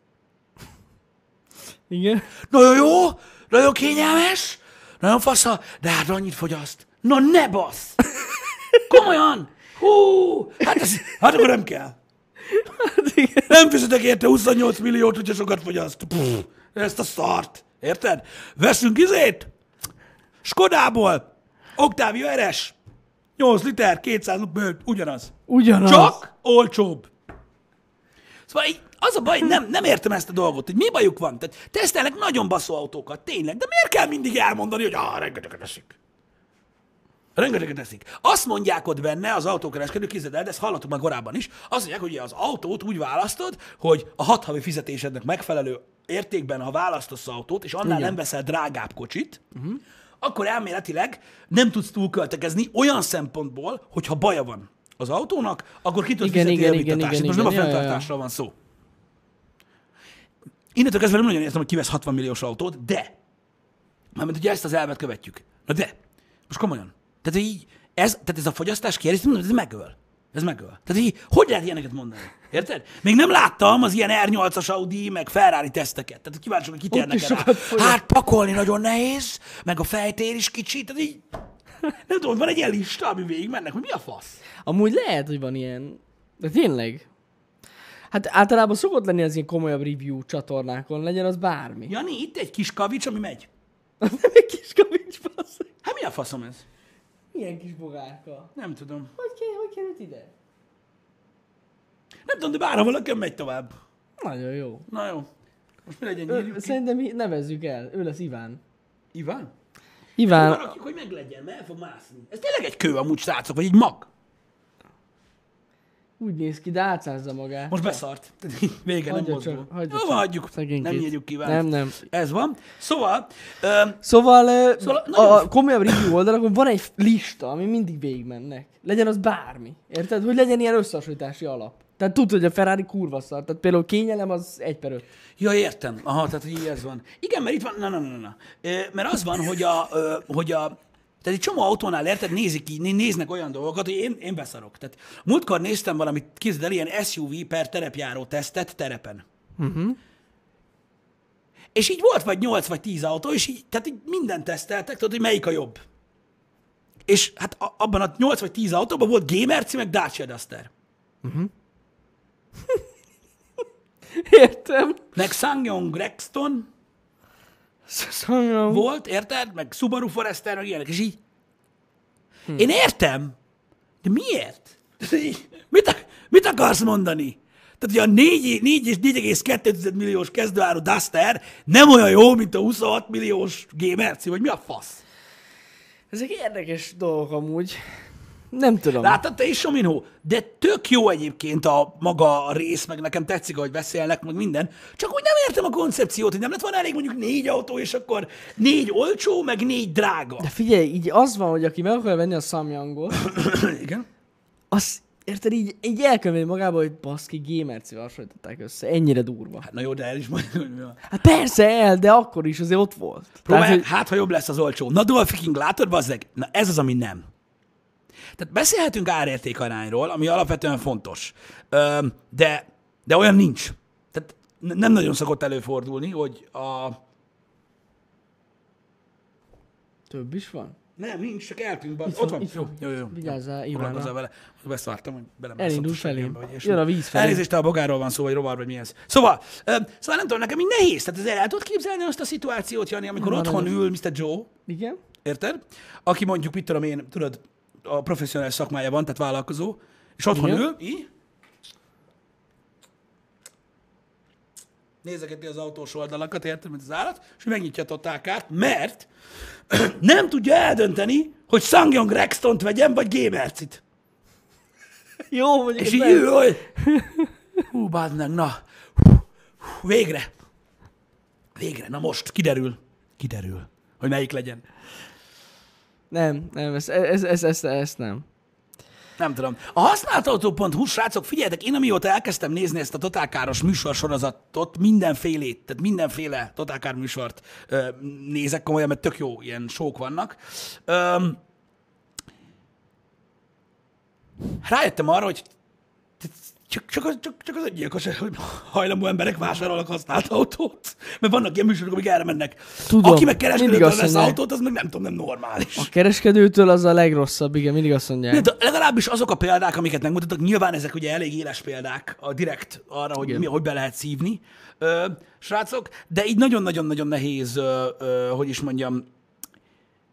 Igen? Nagyon jó, nagyon kényelmes, nagyon fasza, de hát annyit fogyaszt. Na ne basz! Komolyan! Hú! Hát, ez, hát akkor nem kell. Nem fizetek érte 28 milliót, hogyha sokat fogyaszt. Pff, ezt a szart. Érted? Veszünk izét? Skodából Octavia RS, 8 liter, 200 bőt, ugyanaz. Ugyanaz. Csak olcsóbb. Szóval így az a baj, nem, nem értem ezt a dolgot, hogy mi bajuk van. Tehát tesztelnek nagyon baszó autókat, tényleg, de miért kell mindig elmondani, hogy ah, rengeteget eszik. Rengeteget eszik. Azt mondják ott benne az autókereskedők, képzeld el, de ezt hallottuk már korábban is, azt mondják, hogy az autót úgy választod, hogy a hat havi fizetésednek megfelelő értékben, ha választasz autót, és annál Igen. nem veszel drágább kocsit, uh-huh. akkor elméletileg nem tudsz túlköltekezni olyan szempontból, hogy ha baja van az autónak, akkor ki tudod Igen, fizetni igen, javítatást. igen, Most igen, nem a igen. Fenntartásról van szó. Innentől kezdve nem nagyon értem, hogy kivesz 60 milliós autót, de, mármint ugye ezt az elvet követjük. Na de, most komolyan. Tehát így, ez, tehát ez a fogyasztás kérdés, mondom, ez megöl. Ez megöl. Tehát így, hogy lehet ilyeneket mondani? Érted? Még nem láttam az ilyen R8-as Audi, meg Ferrari teszteket. Tehát kíváncsi, hogy kitérnek fogyaszt. Hát pakolni nagyon nehéz, meg a fejtér is kicsi, tehát így, nem tudom, van egy ilyen lista, ami végig mennek, hogy mi a fasz? Amúgy lehet, hogy van ilyen. De tényleg. Hát általában szokott lenni az ilyen komolyabb review csatornákon, legyen az bármi. Jani, itt egy kis kavics, ami megy. Nem egy kis kavics, bassz. Hát mi a faszom ez? Milyen kis bogárka. Nem tudom. Hogy, kell, hogy került ide? Nem tudom, de bárha valaki megy tovább. Nagyon jó. Na jó. Most mi legyen, Ő, írjuk ki? szerintem mi nevezzük el. Ő lesz Iván. Iván? Iván, Maradjuk, hogy meglegyen, mert el fog mászni. Ez tényleg egy kő amúgy, srácok, vagy egy mag. Úgy néz ki, de átszázza magát. Most beszart. Vége, nem Hagyja hagyja Jó, van, hagyjuk. Szegénykét. Nem nyírjuk ki Nem, nem. Ez van. Szóval, ö, Szóval, ö, Szóval a, a komolyabb review oldalakon van egy lista, ami mindig végigmennek. Legyen az bármi. Érted? Hogy legyen ilyen összehasonlítási alap. Tehát tudod, hogy a Ferrari kurva szar. Tehát például kényelem az egy per öt. Ja, értem. Aha, tehát hogy így ez van. Igen, mert itt van, na, na, na, na. Mert az van, hogy a, hogy a tehát egy csomó autónál érted, nézik így, né- néznek olyan dolgokat, hogy én, én beszarok. Tehát múltkor néztem valamit, képzeld el, ilyen SUV per terepjáró tesztet terepen. Uh-huh. És így volt vagy 8 vagy 10 autó, és így, tehát így mindent teszteltek, tudod, hogy melyik a jobb. És hát a- abban a 8 vagy 10 autóban volt G-Merci, meg Dacia Duster. Értem. Meg Sangyong Rexton, Szóval volt, érted? Meg Subaru Forester, meg ilyenek, és így. Hm. Én értem, de miért? Mit, mit akarsz mondani? Tehát, hogy a 4, 4 és 4,2 milliós kezdőáru Duster nem olyan jó, mint a 26 milliós G-Merci, vagy mi a fasz? Ezek érdekes dolgok amúgy. Nem tudom. Láttad te is, Sominho? De tök jó egyébként a maga a rész, meg nekem tetszik, ahogy beszélnek, meg minden. Csak úgy nem értem a koncepciót, hogy nem lett volna elég mondjuk négy autó, és akkor négy olcsó, meg négy drága. De figyelj, így az van, hogy aki meg akarja venni a Samyangot, Igen. az érted, így, így elkönyveli magába, hogy baszki, G-Merci-vel hasonlították össze. Ennyire durva. Hát na jó, de el is mondjuk, hogy mi van. Hát persze el, de akkor is azért ott volt. Próbálj, Tehát, hogy, hát ha jobb lesz az olcsó. Na Dolphy King, látod, bazzeg? Na ez az, ami nem. Tehát beszélhetünk árértékarányról, ami alapvetően fontos. De, de olyan nincs. Tehát nem nagyon szokott előfordulni, hogy a... több is van. Nem, nincs, csak eltűnt. Itt Ott van, van. itt Jó, van. jó, jó. Vigyázzál, Jó, Ivánra. foglalkozzál vele. Beszartam, hogy bele Elindul ilyesmi. Jön a víz felé. Elnézést, a bogárról van szó, vagy rovar, vagy mi ez. Szóval, ö, szóval nem tudom, nekem így nehéz. Tehát ez el tudod képzelni azt a szituációt, Jani, amikor Van otthon ül Mr. Joe, Igen? Érted? Aki mondjuk, mit tudom én, tudod, a professzionális szakmája van, tehát vállalkozó, és otthon Igen. ül, így, nézegeti az autós oldalakat, érted, mint az állat, és megnyitja a totálkárt, mert nem tudja eldönteni, hogy Sangyong Rextont vegyem, vagy G-Mercit. Jó, hogy És így hogy... Hú, meg, na. Hú, hú, végre. Végre, na most, kiderül. Kiderül, hogy melyik legyen. Nem, nem, ezt, ez, ez, ez, ez nem. Nem tudom. A használtautó.hu, srácok, figyeljetek, én amióta elkezdtem nézni ezt a totálkáros műsorsorozatot, mindenfélét, tehát mindenféle totálkár műsort ö, nézek komolyan, mert tök jó ilyen sók vannak. Ö, rájöttem arra, hogy csak, csak, az, csak, csak az öngyilkos, hogy hajlamú emberek vásárolnak használt autót. Mert vannak ilyen műsorok, amik erre mennek. Tudom, Aki meg kereskedőtől vesz mondják. autót, az meg nem tudom, nem normális. A kereskedőtől az a legrosszabb, igen, mindig azt mondják. De legalábbis azok a példák, amiket megmutatok, nyilván ezek ugye elég éles példák, a direkt arra, hogy Igen. mi, hogy be lehet szívni, ö, srácok, de így nagyon-nagyon-nagyon nehéz, ö, ö, hogy is mondjam,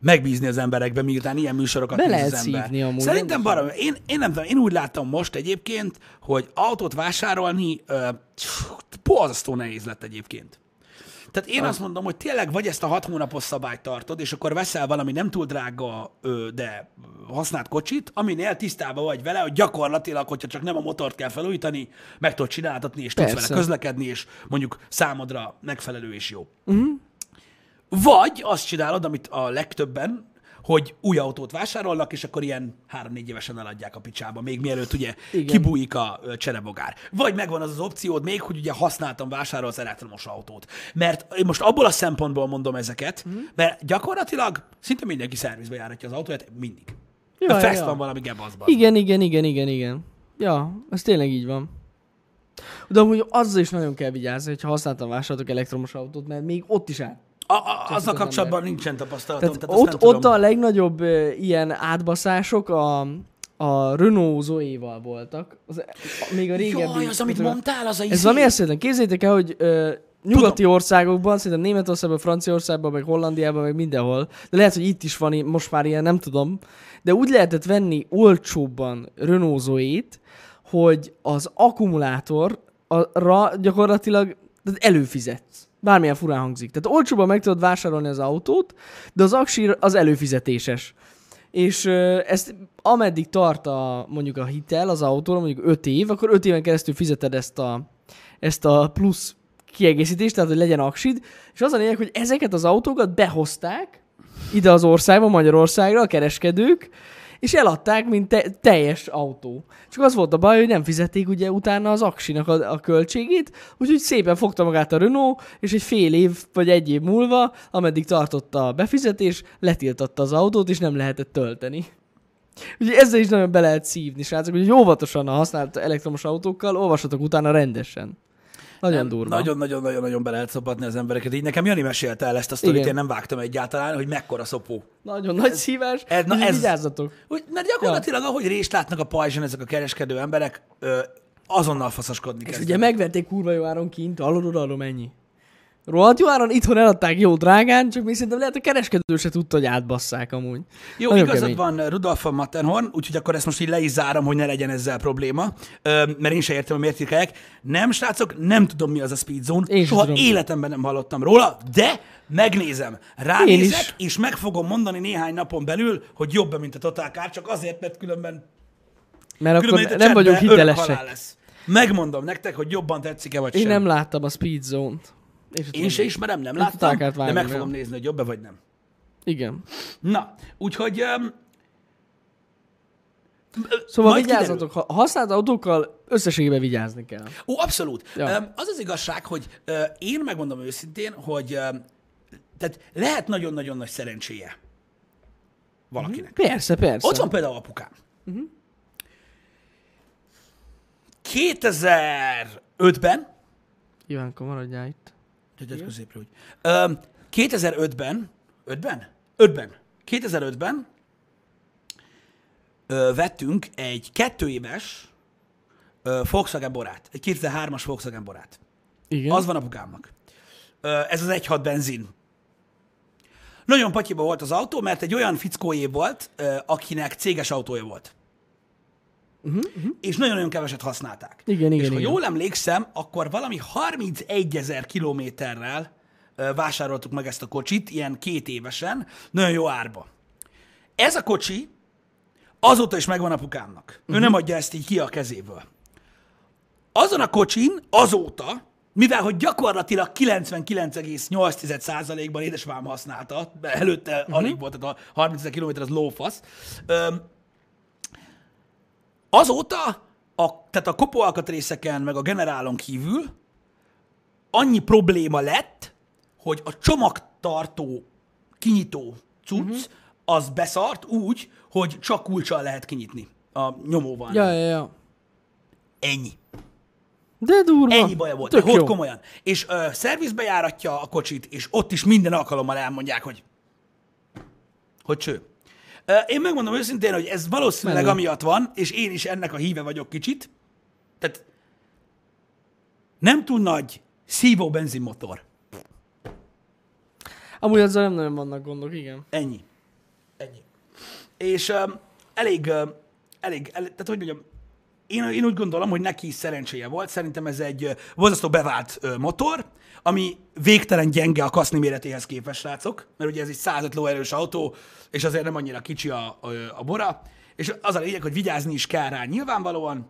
megbízni az emberekbe, miután ilyen műsorokat Be lehet az ember. amúgy, Szerintem barom, én, én nem tudom, én úgy láttam most egyébként, hogy autót vásárolni ö, borzasztó nehéz lett egyébként. Tehát én azt mondom, hogy tényleg vagy ezt a hat hónapos szabályt tartod, és akkor veszel valami nem túl drága, de használt kocsit, aminél tisztában vagy vele, hogy gyakorlatilag, hogyha csak nem a motort kell felújítani, meg tudod csináltatni, és tudsz Persze. vele közlekedni, és mondjuk számodra megfelelő és jó. Uh-huh. Vagy azt csinálod, amit a legtöbben, hogy új autót vásárolnak, és akkor ilyen három-négy évesen eladják a picsába, még mielőtt ugye Igen. kibújik a cserebogár. Vagy megvan az az opciód még, hogy ugye használtan vásárolsz elektromos autót. Mert most abból a szempontból mondom ezeket, Mhm. mert gyakorlatilag szinte mindenki szervizbe járatja az autóját, mindig. Ja, ja, fest ja. van valami gebaszban. Igen, igen, igen, igen, igen. Ja, ez tényleg így van. De amúgy azzal is nagyon kell vigyázni, hogyha használtan vásároltok elektromos autót, mert még ott is áll. A, a, azzal az kapcsolatban nincsen tapasztalatom, Tehát, tehát, ott, ott tudom. a legnagyobb ilyen átbaszások a, a Renault Zoe-val voltak. Az, a, még a régebbi... Jaj, az, amit a- mondtál, az a Ez izé. valami eszéletlen. Képzeljétek el, hogy ö, nyugati országokban, szerintem Németországban, Franciaországban, meg Hollandiában, meg mindenhol, de lehet, hogy itt is van most már ilyen, nem tudom, de úgy lehetett venni olcsóbban Renault Zoe-t, hogy az akkumulátorra gyakorlatilag előfizetsz. Bármilyen furán hangzik. Tehát olcsóban meg tudod vásárolni az autót, de az aksír az előfizetéses. És ezt ameddig tart a, mondjuk a hitel az autóra, mondjuk 5 év, akkor 5 éven keresztül fizeted ezt a, ezt a plusz kiegészítést, tehát hogy legyen aksid, és az a lényeg, hogy ezeket az autókat behozták ide az országba, Magyarországra a kereskedők, és eladták, mint te- teljes autó. Csak az volt a baj, hogy nem fizették ugye utána az aksinak a, a költségét, úgyhogy szépen fogta magát a Renault, és egy fél év vagy egy év múlva, ameddig tartott a befizetés, letiltatta az autót, és nem lehetett tölteni. Úgyhogy ezzel is nagyon be lehet szívni, srácok, hogy óvatosan a használt elektromos autókkal, olvassatok utána rendesen. Nagyon Nem, durva. Nagyon-nagyon-nagyon be lehet szopatni az embereket. Így nekem Jani mesélte el ezt a sztorit, én nem vágtam egyáltalán, hogy mekkora szopó. Nagyon nagy szívás, ez- na ez- vigyázzatok. Úgy, mert gyakorlatilag, ahogy részt látnak a pajzson ezek a kereskedő emberek, ö, azonnal faszaskodni És kezdenek. ugye megvették kurva jó áron kint, oda, arról mennyi. Rohadt jó áron, itthon eladták jó drágán, csak még szerintem lehet a kereskedő se tudta, hogy átbasszák amúgy. Jó, Nagyon igazad kemény. van Rudolf von Matterhorn, úgyhogy akkor ezt most így le is zárom, hogy ne legyen ezzel probléma, ö, mert én sem értem, hogy miért írkálják. Nem, srácok, nem tudom, mi az a Speed Zone, Én soha tudom. életemben nem hallottam róla, de megnézem, ránézek, és meg fogom mondani néhány napon belül, hogy jobb, mint a Total Car, csak azért, mert különben, Mert különben nem vagyunk hitelesek. lesz. Megmondom nektek, hogy jobban tetszik-e vagy Én sem. nem láttam a Speed Zone-t. Én, Én se ismerem, nem láttam, de meg fogom nézni, hogy jobb-e vagy nem. Igen. Na, úgyhogy um, Szóval Majd vigyázzatok, ha használt autókkal összességében vigyázni kell. Ó, abszolút. Ja. Az az igazság, hogy én megmondom őszintén, hogy tehát lehet nagyon-nagyon nagy szerencséje valakinek. Persze, persze. Ott van például apukám. Uh-huh. 2005-ben, Ivánka, maradjál itt. Gyere középre úgy. Ö, 2005-ben, 5-ben? 5-ben. 2005-ben ö, vettünk egy kettő éves ö, Volkswagen borát. Egy 2003-as Volkswagen borát. Igen. Az van apukámnak. Ö, Ez az 1.6 benzin. Nagyon patyiba volt az autó, mert egy olyan fickóé volt, ö, akinek céges autója volt. Uh-huh, uh-huh. És nagyon-nagyon keveset használták. Igen, és igen, ha igen. jól emlékszem, akkor valami 31 ezer kilométerrel vásároltuk meg ezt a kocsit, ilyen két évesen, nagyon jó árba. Ez a kocsi azóta is megvan apukámnak. Uh-huh. Ő nem adja ezt így ki a kezéből. Azon a kocsin azóta, mivel hogy gyakorlatilag 99,8%-ban édesapám használta, előtte uh-huh. alig volt, tehát a 30 ezer kilométer az lófasz, azóta, a, tehát a kopóalkatrészeken, meg a generálon kívül annyi probléma lett, hogy a csomagtartó, kinyitó cucc, uh-huh. az beszart úgy, hogy csak kulcsal lehet kinyitni a nyomóval. Ja, ja, ja. Ennyi. De durva. Ennyi baja volt. Tök jó. komolyan. És ö, szervizbe járatja a kocsit, és ott is minden alkalommal elmondják, hogy hogy cső. Én megmondom őszintén, hogy ez valószínűleg Menő. amiatt van, és én is ennek a híve vagyok kicsit. Tehát nem túl nagy szívó benzinmotor. Amúgy azzal nem nagyon vannak gondok, igen. Ennyi. Ennyi. És um, elég, um, elég, elég, tehát hogy mondjam, én, én úgy gondolom, hogy neki is szerencséje volt. Szerintem ez egy borzasztó bevált motor, ami végtelen gyenge a kaszni méretéhez képest, srácok, mert ugye ez egy 105 lóerős autó, és azért nem annyira kicsi a, a, a bora, és az a lényeg, hogy vigyázni is kell rá nyilvánvalóan.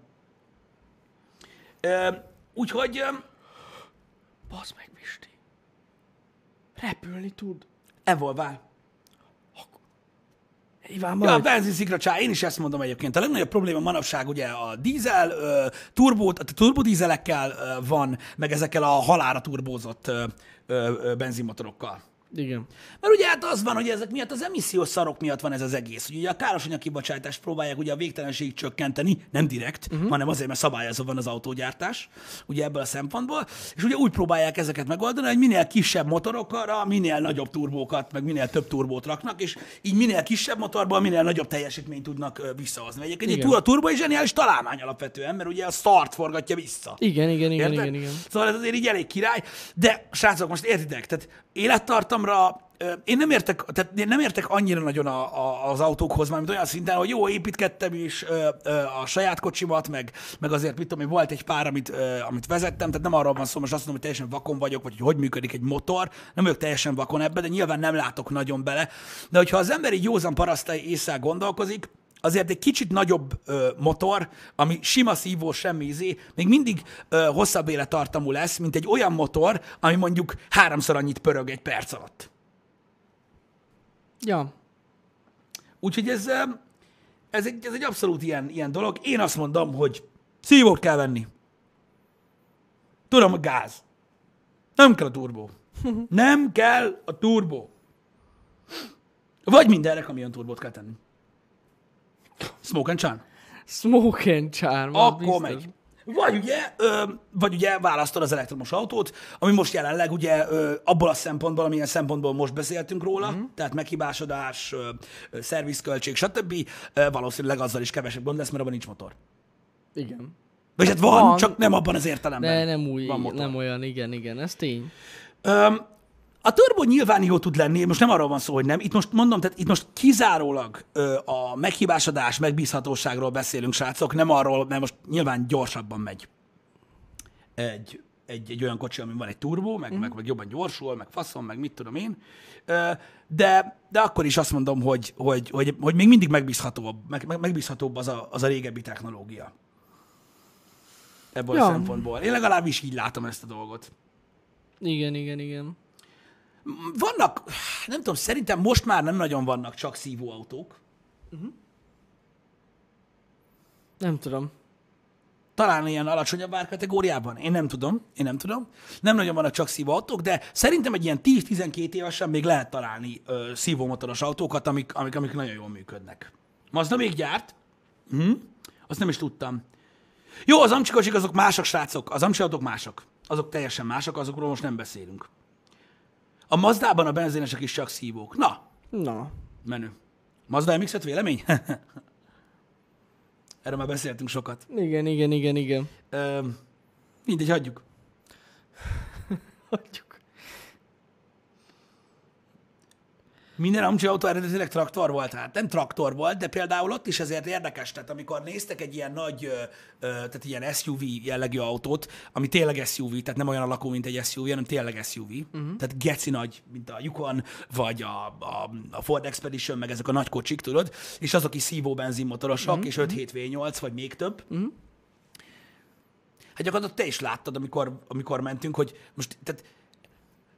Úgyhogy Bazd meg, Pisti. Repülni tud. evolvál. Iván, Ja, a benzinszikra csá, én is ezt mondom egyébként. A legnagyobb probléma manapság ugye a dízel, ö, turbó, a turbodízelekkel ö, van, meg ezekkel a halára turbózott ö, ö, ö, benzinmotorokkal. Igen. Mert ugye hát az van, hogy ezek miatt az emissziós szarok miatt van ez az egész. Ugye a károsanyag kibocsátást próbálják ugye a végtelenség csökkenteni, nem direkt, uh-huh. hanem azért, mert szabályozva van az autógyártás, ugye ebből a szempontból, és ugye úgy próbálják ezeket megoldani, hogy minél kisebb motorokra, minél nagyobb turbókat, meg minél több turbót raknak, és így minél kisebb motorból minél nagyobb teljesítményt tudnak visszahozni. Egyébként Igen. tur- a turbo egy zseniális találmány alapvetően, mert ugye a start forgatja vissza. Igen, igen, igen, Érted? igen, igen. Szóval ez azért így elég király, de srácok, most értitek, tehát élettartamra ö, én nem értek, tehát én nem értek annyira nagyon a, a, az autókhoz, mint olyan szinten, hogy jó, építgettem is ö, ö, a saját kocsimat, meg, meg azért, mit tudom volt egy pár, amit, ö, amit vezettem, tehát nem arról van szó, most azt mondom, hogy teljesen vakon vagyok, vagy hogy hogy működik egy motor, nem vagyok teljesen vakon ebbe, de nyilván nem látok nagyon bele. De hogyha az ember így józan parasztai észre gondolkozik, azért egy kicsit nagyobb ö, motor, ami sima szívó, semmi izé, még mindig ö, hosszabb élettartamú lesz, mint egy olyan motor, ami mondjuk háromszor annyit pörög egy perc alatt. Ja. Úgyhogy ez, ez, egy, ez egy abszolút ilyen, ilyen dolog. Én azt mondom, hogy szívót kell venni. Tudom, hogy gáz. Nem kell a turbó. Nem kell a turbó. Vagy mindenre kamion turbót kell tenni. Smoke and Chan. Smoke and charm. Akkor biztos. megy. Vagy ugye, ö, vagy ugye választod az elektromos autót, ami most jelenleg ugye ö, abból a szempontból, amilyen szempontból most beszéltünk róla, Mhm. mm. tehát meghibásodás, ö, ö, szervizköltség, stb. Ö, valószínűleg azzal is kevesebb gond lesz, mert abban nincs motor. Igen. Vagy hát van, Van. csak nem abban az értelemben. De nem új, Van motor. nem olyan, igen, igen, ez tény. Öm, a turbo nyilván jó tud lenni, most nem arról van szó, hogy nem. Itt most mondom, tehát itt most kizárólag ö, a meghibásodás, megbízhatóságról beszélünk, srácok, nem arról, mert most nyilván gyorsabban megy egy, egy, egy olyan kocsi, ami van egy turbó, meg, mm. meg, meg jobban gyorsul, meg faszom, meg mit tudom én. Ö, de, de akkor is azt mondom, hogy, hogy, hogy, hogy még mindig megbízhatóbb, meg, meg, megbízhatóbb az a, az a régebbi technológia. Ebből Ja. a szempontból. Én legalábbis így látom ezt a dolgot. Igen, igen, igen. Vannak, nem tudom, szerintem most már nem nagyon vannak csak szívóautók. Nem tudom. Talán ilyen alacsonyabb árkategóriában. Én nem tudom. Én nem tudom. Nem nagyon vannak csak szívóautók, de szerintem egy ilyen 10-12 évesen még lehet találni ö, szívómotoros autókat, amik, amik, amik nagyon jól működnek. Mazda még gyárt. Hm? Azt nem is tudtam. Jó, az amcsikocsik azok mások, srácok. Az amcsiautók mások. Azok teljesen mások, azokról most nem beszélünk. A Mazdában a benzinesek is csak szívók. Na, Na. Menő. Mazda MX-5 vélemény? Erről már beszéltünk sokat. Igen, igen, igen, igen. Ö, mindegy, hagyjuk. Hagyjuk. Minden amcsi autó eredetileg traktor volt, hát nem traktor volt, de például ott is ezért érdekes, tehát amikor néztek egy ilyen nagy, tehát ilyen SUV jellegű autót, ami tényleg SUV, tehát nem olyan alakú, mint egy SUV, hanem tényleg SUV, uh-huh. tehát geci nagy, mint a Yukon, vagy a, a, a Ford Expedition, meg ezek a nagy kocsik, tudod, és azok is szívó benzinmotorosok, uh-huh. és 5 V8, vagy még több. Uh-huh. Hát gyakorlatilag te is láttad, amikor, amikor mentünk, hogy most, tehát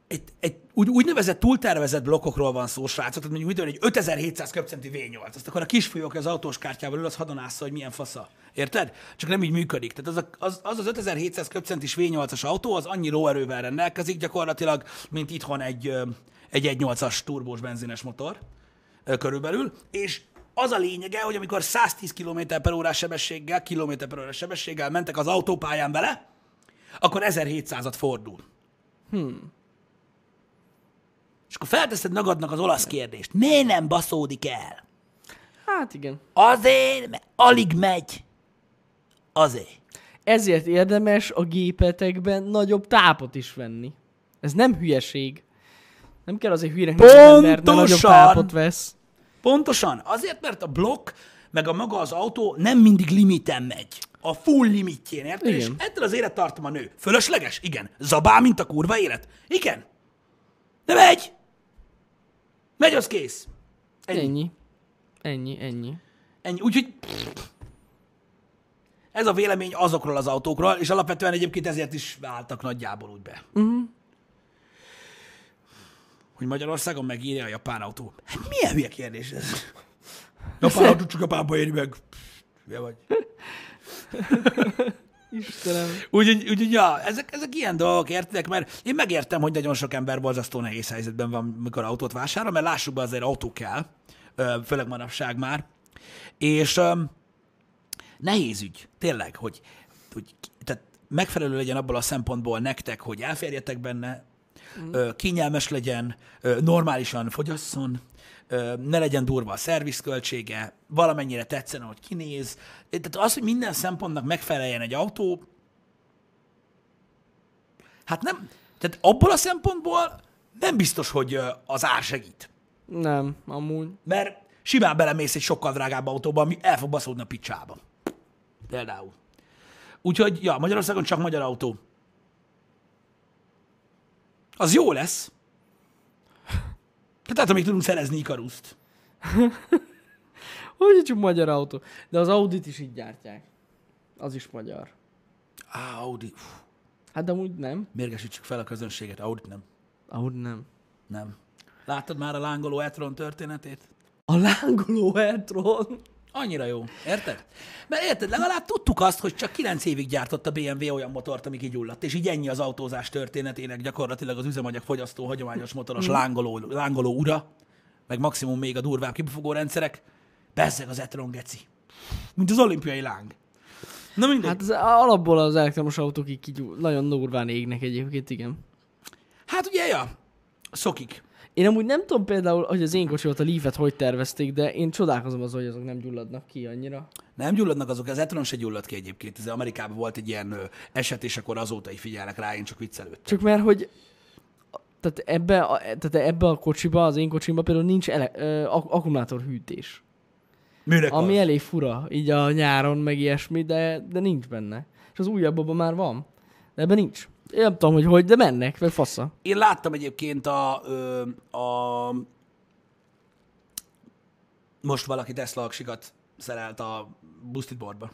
egy, egy úgy, úgynevezett túltervezett blokkokról van szó, srácok, tehát mondjuk mit tudom, egy 5700 köbcenti V8, azt akkor a aki az autós kártyával ül, az hadonásza, hogy milyen fasza. Érted? Csak nem így működik. Tehát az a, az, az, az 5700 köbcentis V8-as autó, az annyi lóerővel rendelkezik gyakorlatilag, mint itthon egy, egy 1.8-as turbós benzines motor körülbelül, és az a lényege, hogy amikor 110 km per órás sebességgel, km per órás sebességgel mentek az autópályán vele, akkor 1700-at fordul. És akkor felteszed magadnak az olasz kérdést. Miért nem baszódik el? Hát igen. Azért, mert alig megy. Azért. Ezért érdemes a gépetekben nagyobb tápot is venni. Ez nem hülyeség. Nem kell azért hülyének nézni az ember, mert nagyobb tápot vesz. Pontosan. Azért, mert a blokk, meg a maga az autó nem mindig limiten megy. A full limitjén, érted? És ettől az élettartam a nő. Fölösleges? Igen. Zabál, mint a kurva élet? Igen. De megy! Megy, az kész. Ennyi. Ennyi. Ennyi, ennyi. Ennyi. Úgyhogy ez a vélemény azokról az autókról, és alapvetően egyébként ezért is váltak nagyjából úgy be. Uh-huh. Hogy Magyarországon megírja a japán autó. Hát milyen hülye kérdés ez? Japán autó csak Japánba éri meg. Hülye vagy. Istenem. Úgyhogy, úgyhogy ja, ezek, ezek ilyen dolgok, értitek? Mert én megértem, hogy nagyon sok ember borzasztó nehéz helyzetben van, mikor autót vásárol, mert lássuk be, azért autó kell, főleg manapság már. És öm, nehéz ügy, tényleg, hogy, hogy tehát megfelelő legyen abból a szempontból nektek, hogy elférjetek benne, ö, kényelmes legyen, normálisan fogyasszon, ne legyen durva a szervizköltsége, valamennyire tetszen, hogy kinéz. Tehát az, hogy minden szempontnak megfeleljen egy autó, hát nem, tehát abból a szempontból nem biztos, hogy az ár segít. Nem, amúgy. Mert simán belemész egy sokkal drágább autóba, ami el fog baszódni a picsába. Például. Úgyhogy, ja, Magyarországon csak magyar autó. Az jó lesz. Tehát még tudunk szerezni Ikaruszt. Hogy csak magyar autó. De az Audit is így gyártják. Az is magyar. Á, Audi. Uf, Hát de amúgy nem. mérgesítsük fel a közönséget. Audi nem. Audi nem. Nem. Láttad már a lángoló e történetét? A lángoló Eltron. Annyira jó. Érted? Mert érted, legalább tudtuk azt, hogy csak 9 évig gyártott a BMW olyan motort, ami kigyulladt, és így ennyi az autózás történetének gyakorlatilag az üzemanyag fogyasztó, hagyományos motoros lángoló, lángoló ura, meg maximum még a durvább kibufogó rendszerek. Bezzeg az Etron geci. Mint az olimpiai láng. Na mindegy. Hát az alapból az elektromos autók így kigyúl, nagyon durván égnek egyébként, igen. Hát ugye, ja, szokik. Én amúgy nem tudom például, hogy az én kocsimat a Leaf-et hogy tervezték, de én csodálkozom az, hogy azok nem gyulladnak ki annyira. Nem gyulladnak azok, az Etron se gyulladt ki egyébként. Ez Amerikában volt egy ilyen eset, és akkor azóta így figyelnek rá, én csak viccelődtem. Csak mert, hogy tehát ebbe, a, tehát ebbe a kocsiba, az én kocsimba például nincs ele, ö, ak- akkumulátorhűtés. Műnek Ami az. elég fura, így a nyáron, meg ilyesmi, de, de nincs benne. És az újabbabban már van. De ebben nincs. Én nem tudom, hogy hogy, de mennek, vagy fasza. Én láttam egyébként a, ö, a most valaki Tesla aksikat szerelt a boosted boardba.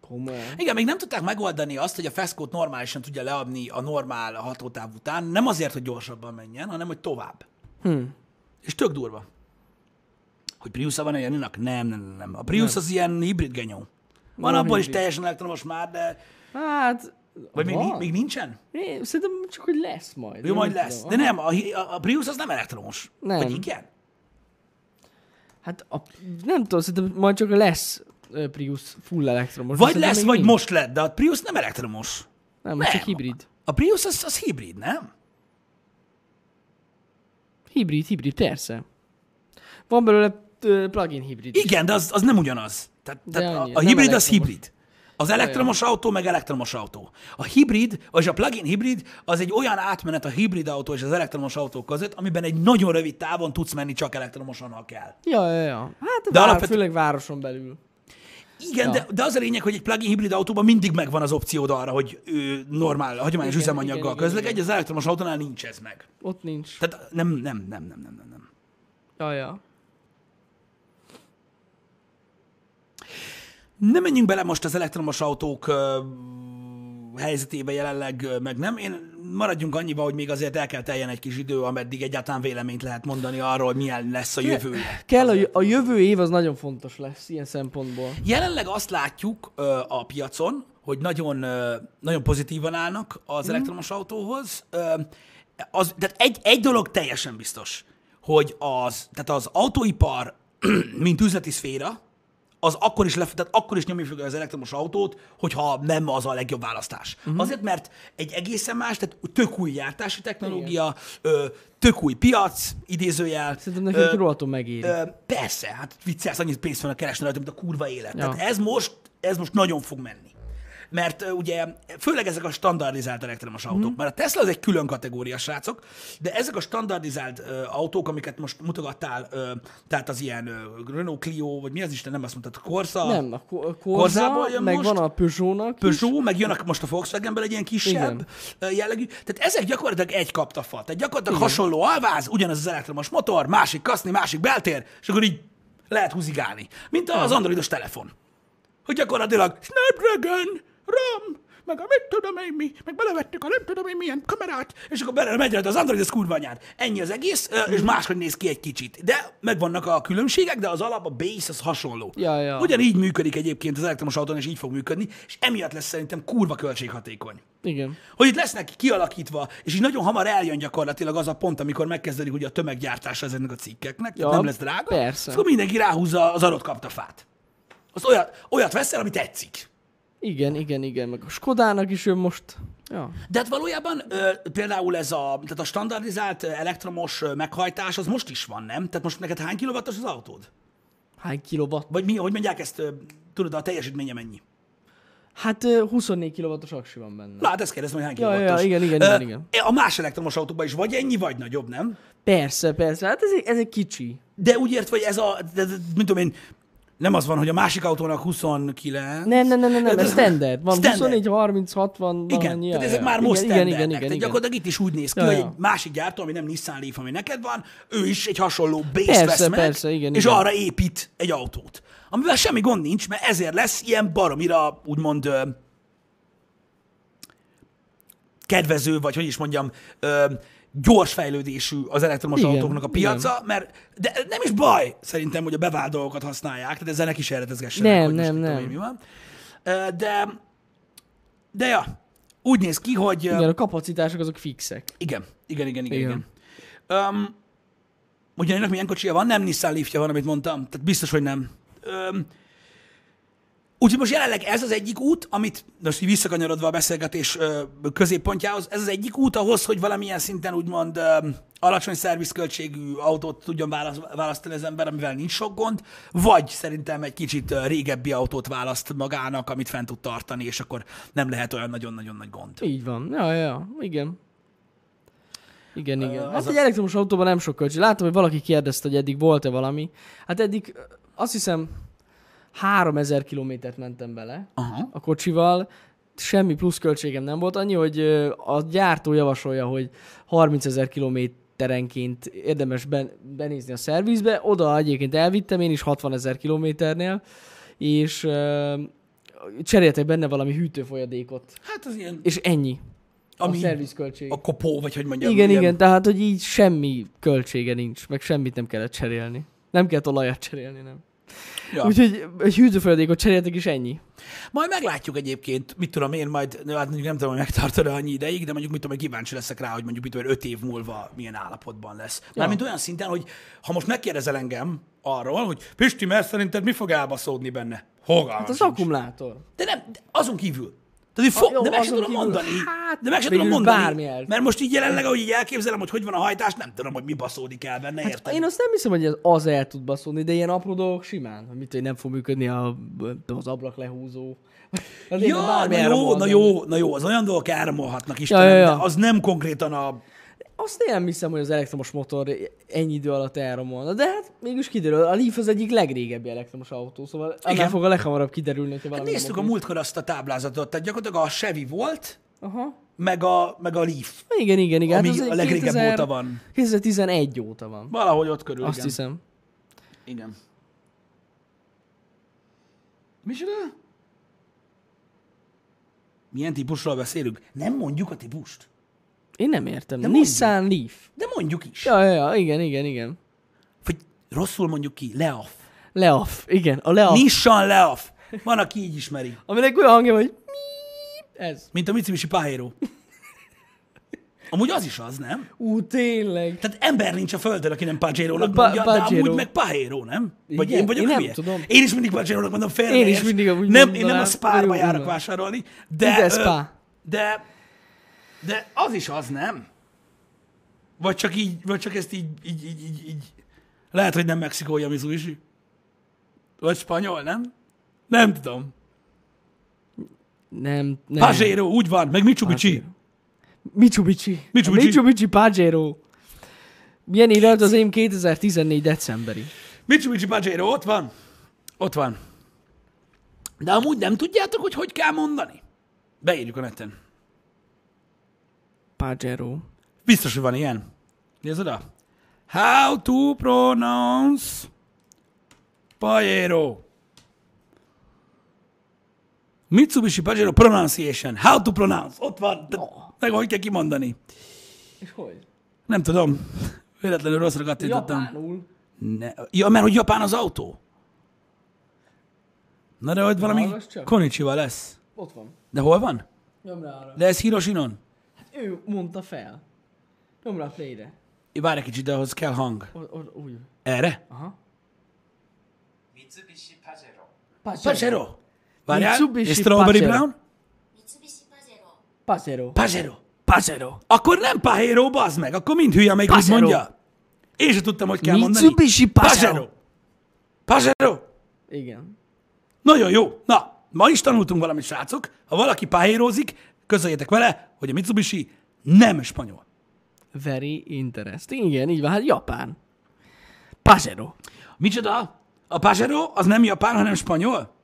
Komolyan. Igen, még nem tudták megoldani azt, hogy a feszkót normálisan tudja leadni a normál hatótáv után, nem azért, hogy gyorsabban menjen, hanem hogy tovább. Hm. És tök durva. Hogy prius van a Janinak? Nem, nem, nem, nem. A Prius az ilyen hibrid genyó. Van Nem abból is hibrid. teljesen elektromos már, de... Hát, Vagy még, van. még nincsen? Én szerintem csak, hogy lesz majd. Jó, majd lesz. De nem, a, a, Prius az nem elektromos. Nem. Vagy igen? Hát a, nem tudom, szerintem majd csak lesz Prius full elektromos. Vagy Szerintem lesz, vagy nincs. most lett, de a Prius nem elektromos. Nem, nem. csak hibrid. A Prius az, az hibrid, nem? Hibrid, hibrid, persze. Van belőle plug-in hibrid. Igen, de az, az nem ugyanaz. Tehát, tehát a, a hibrid az hibrid. Az elektromos autó meg elektromos autó. A hibrid, vagy a plug-in hibrid, az egy olyan átmenet a hibrid autó és az elektromos autó között, amiben egy nagyon rövid távon tudsz menni csak elektromosan, ha kell. Ja, ja, ja. Hát De vár, alapvető- főleg városon belül. Igen, Ja. de, de az a lényeg, hogy egy plug-in hibrid autóban mindig megvan az opciód arra, hogy ő, normál, hagyományos Igen, üzemanyaggal közlekedj, az elektromos autónál nincs ez meg. Ott nincs. Tehát nem, nem, nem, nem, nem, nem. nem. Ja, ja. Nem menjünk bele most az elektromos autók helyzetébe jelenleg, meg nem. Én maradjunk annyiba, hogy még azért el kell teljen egy kis idő, ameddig egyáltalán véleményt lehet mondani arról, hogy milyen lesz a jövője. Kell a, a jövő év az nagyon fontos lesz ilyen szempontból. Jelenleg azt látjuk ö, a piacon, hogy nagyon, ö, nagyon pozitívan állnak az Mhm. elektromos autóhoz. Ö, az, tehát egy, egy dolog teljesen biztos, hogy az, tehát az autóipar, mint üzleti szféra, az akkor is, lef, tehát akkor is nyomni fogja az elektromos autót, hogyha nem az a legjobb választás. Uh-huh. Azért, mert egy egészen más, tehát tök új gyártási technológia, ö, tök új piac, idézőjel. Szerintem nekünk rohadtul megéri. Ö, persze, hát viccelsz, annyit pénzt fognak keresni rajta, mint a kurva élet. Ja. Tehát ez most, ez most nagyon fog menni. Mert ugye főleg ezek a standardizált elektromos autók, mm. mert a Tesla az egy külön kategória, srácok, de ezek a standardizált ö, autók, amiket most mutogattál, ö, tehát az ilyen ö, Renault Clio, vagy mi az Isten, nem azt mondtad, Corsa, Nem, a Korzából Korza, jön meg most? van a Peugeot-nak is. Peugeot, meg jön a- most a Volkswagenből egy ilyen kisebb Igen. jellegű. Tehát ezek gyakorlatilag egy kaptafa. Tehát gyakorlatilag Igen. hasonló alváz, ugyanaz az elektromos motor, másik kaszni, másik beltér, és akkor így lehet húzigálni. Mint az androidos telefon. Hogy gyakorlatilag Snapdragon, RAM, meg a mit tudom én mi, meg belevettük a nem tudom én milyen kamerát, és akkor bele megy az Android, az kurva anyád. Ennyi az egész, és máshogy néz ki egy kicsit. De megvannak a különbségek, de az alap, a base az hasonló. Ja, ja. Ugyanígy működik egyébként az elektromos autón, és így fog működni, és emiatt lesz szerintem kurva költséghatékony. Igen. Hogy itt lesznek kialakítva, és így nagyon hamar eljön gyakorlatilag az a pont, amikor megkezdődik ugye a tömeggyártása ezeknek a cikkeknek, ja, nem lesz drága, persze. akkor mindenki ráhúzza az adott kaptafát. Az olyat, olyat veszel, ami tetszik. Igen, igen, igen. Meg a Skodának is jön most. Ja. De hát valójában ö, például ez a, tehát a standardizált elektromos meghajtás, az most is van, nem? Tehát most neked hány kilovattos az autód? Hány kilowatt? Vagy mi, hogy mondják ezt, tudod, a teljesítménye mennyi? Hát ö, 24 kilowattos aksi van benne. Na, hát ezt kérdezem, hogy hány Ja, ja, kilovattos. igen, igen, igen, igen. A más elektromos autóban is vagy ennyi, vagy nagyobb, nem? Persze, persze. Hát ez, egy- ez egy kicsi. De úgy ért, hogy ez a, de, de, mint tudom én, nem az van, hogy a másik autónak 29. Nem, nem, nem, nem, nem ez standard. Van Standard. 24, 30, 60, Igen, valamennyi. tehát ezek már most igen, igen, igen, igen, gyakorlatilag itt is úgy néz ki, Ja, hogy egy másik gyártó, ami nem Nissan Leaf, ami neked van, ő is egy hasonló base Persze, vesz meg, persze, igen, és igen. arra épít egy autót. Amivel semmi gond nincs, mert ezért lesz ilyen baromira, úgymond kedvező, vagy hogy is mondjam, gyors fejlődésű az elektromos Igen, autóknak a piaca, mert de nem is baj szerintem, hogy a bevált dolgokat használják, tehát ezzel ne kísérletezgessenek, Nem, hogy nem, tudom nem. én, mi van. De, de ja, úgy néz ki, hogy... Igen, a kapacitások azok fixek. igen, igen, igen, igen. igen. Igen. Um, ugye ennek milyen kocsia van? Nem Nissan Leafja van, amit mondtam. Tehát biztos, hogy nem. Um, Úgyhogy most jelenleg ez az egyik út, amit, most így visszakanyarodva a beszélgetés középpontjához, ez az egyik út ahhoz, hogy valamilyen szinten úgymond alacsony szervizköltségű autót tudjon válasz, választani az ember, amivel nincs sok gond, vagy szerintem egy kicsit régebbi autót választ magának, amit fent tud tartani, és akkor nem lehet olyan nagyon-nagyon nagy gond. Így van. Ja, ja. Igen. Igen, igen. az Hát a- egy elektromos autóban nem sok költség. Látom, hogy valaki kérdezte, hogy eddig volt-e valami. Hát eddig azt hiszem 3000 kilométert mentem bele Aha. a kocsival. Semmi plusz költségem nem volt. Annyi, hogy a gyártó javasolja, hogy 30 ezer kilométerenként érdemes ben, benézni a szervizbe. Oda egyébként elvittem én is 60 ezer kilométernél, és ö, cseréltek benne valami hűtőfolyadékot. Hát az ilyen, És ennyi. Ami- a szervizköltség. a kopó, vagy hogy mondjam. Igen, ilyen- igen, tehát, hogy így semmi költsége nincs, meg semmit nem kellett cserélni. Nem kellett olajat cserélni, nem. Ja. Úgyhogy egy hűtőfolyadékot cseréltek, és ennyi. Majd meglátjuk egyébként, mit tudom én, majd, hát mondjuk nem tudom, hogy megtartod -e annyi ideig, de mondjuk mit tudom, hogy kíváncsi leszek rá, hogy mondjuk mit tudom, öt év múlva milyen állapotban lesz. Mármint olyan szinten, hogy ha most megkérdezel engem arról, hogy Pisti, mert szerinted mi fog elbaszódni benne? Fogalmam Hát az sincs. akkumulátor. De nem, de azon kívül. Tehát, hogy fo- jó, de meg sem tudom kívül, mondani. hát, de meg sem tudom mondani. Mert most így jelenleg, ahogy így elképzelem, hogy hogy van a hajtás, nem tudom, hogy mi baszódik el benne, érted? Hát Én azt nem hiszem, hogy ez az el tud baszolni, de ilyen apró dolgok simán. Hogy Mit, hogy nem fog működni a, az ablak lehúzó. Az Ja, na jó, na jó, na jó, az olyan dolgok elromolhatnak Istenem, Ja, ja, ja. de az nem konkrétan a... Azt én nem hiszem, hogy az elektromos motor ennyi idő alatt elromolna. De hát mégis kiderül, a Leaf az egyik legrégebbi elektromos autó, szóval annál Igen. fog a leghamarabb kiderülni, hogyha Hát valami néztük a múltkor azt a táblázatot, tehát gyakorlatilag a Chevy volt, Aha. meg a, meg a Leaf, Igen, igen, igen. ami hát a legrégebb 2000 óta van. 2011 óta van. Valahogy ott körül, Azt igen. hiszem. Igen. Micsoda? Milyen típusról beszélünk? Nem mondjuk a típust, Én nem értem. De Nissan Leaf. de mondjuk is. Ja, ja, ja, igen, igen, igen. Vagy rosszul mondjuk ki, Leaf. Leaf, igen, a Leaf. Nissan Leaf. Van, aki így ismeri. Aminek olyan hangja, hogy ez. Mint a Mitsubishi Pajero. Amúgy az is az, nem? Ú, tényleg. Tehát ember nincs a földön, aki nem Pajero-nak Pa- mondja, de Pajero. amúgy meg Pajero, nem? Vagy Igen, én vagyok én nem tudom. Én is mindig Pajero-nak mondom, félre Én is mindig amúgy nem, Én nem mondanám. a Spárba járok vásárolni, de, Ide ö, Spa. de, de az is az, nem? Vagy csak így, vagy csak ezt így, így, így, így, így. Lehet, hogy nem mexikói a Mitsubishi. Vagy spanyol, nem? Nem tudom. Nem, nem. Pajero, úgy van, meg Mitsubishi. Mitsubishi. Mitsubishi. Mitsubishi Pajero. Milyen évet az én 2014 decemberi. Mitsubishi Pajero, ott van. Ott van. De amúgy nem tudjátok, hogy hogy kell mondani? Beírjuk a neten. Pajero. Biztos, hogy van ilyen. Nézd oda. How to pronounce Pajero. Mitsubishi Pajero pronunciation. How to pronounce. Ott van. De, meg hogy kell kimondani. És hogy? Nem tudom. Véletlenül rosszra kattintottam. Japánul. Ne. Ja, mert hogy Japán az autó. Na de hogy valami. Konnichiwa lesz. Ott van. De hol van? Nyom rá arra. De ez Hiroshinon ő mondta fel. Nyomra a play-re. Várj egy kicsit, de ahhoz kell hang. O, o, úgy. Erre? Aha. Mitsubishi Pajero. Pajero. Pajero. Várjál, Mitsubishi és Strawberry Pajero. Brown? Mitsubishi Pajero. Pajero. Pajero. Pajero. Akkor nem Pajero, bazd meg, akkor mind hülye, amelyik úgy mondja. Én sem tudtam, hogy kell mondani. Mitsubishi Pajero. Pajero. Igen. Nagyon jó. Na, ma is tanultunk valamit, srácok. Ha valaki páhérózik, közöljétek vele, hogy a Mitsubishi nem spanyol. Very interesting. Igen, így van. Hát Japán. Pajero. Micsoda? A Pajero az nem japán, hanem spanyol?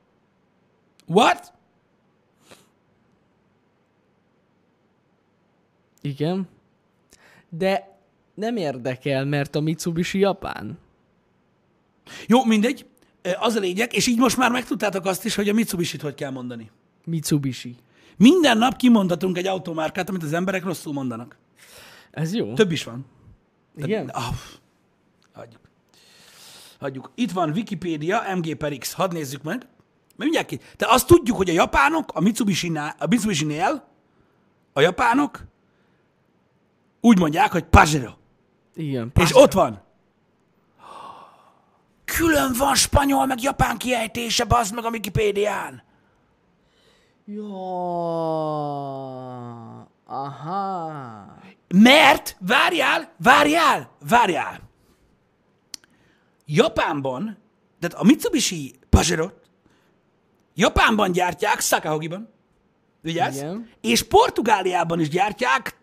What? Igen. De nem érdekel, mert a Mitsubishi Japán. Jó, mindegy. Az a lényeg, és így most már megtudtátok azt is, hogy a Mitsubishi-t hogy kell mondani. Mitsubishi. Minden nap kimondatunk egy automárkát, amit az emberek rosszul mondanak. Ez jó. Több is van. Igen? Ah, hagyjuk. Hagyjuk. Itt van Wikipédia, MG per X. Hadd nézzük meg. Mert mindjárt ki. De azt tudjuk, hogy a japánok a Mitsubishi-nál, a Mitsubishi-nél, a japánok úgy mondják, hogy Pajero. Igen. És ott van. Külön van spanyol, meg japán kiejtése, bazd meg a Wikipédián. Ja. Aha. Mert, várjál, várjál, várjál. Japánban, tehát a Mitsubishi Pajero-t Japánban gyártják, Sakahogiban, vigyázz, Igen. és Portugáliában is gyártják,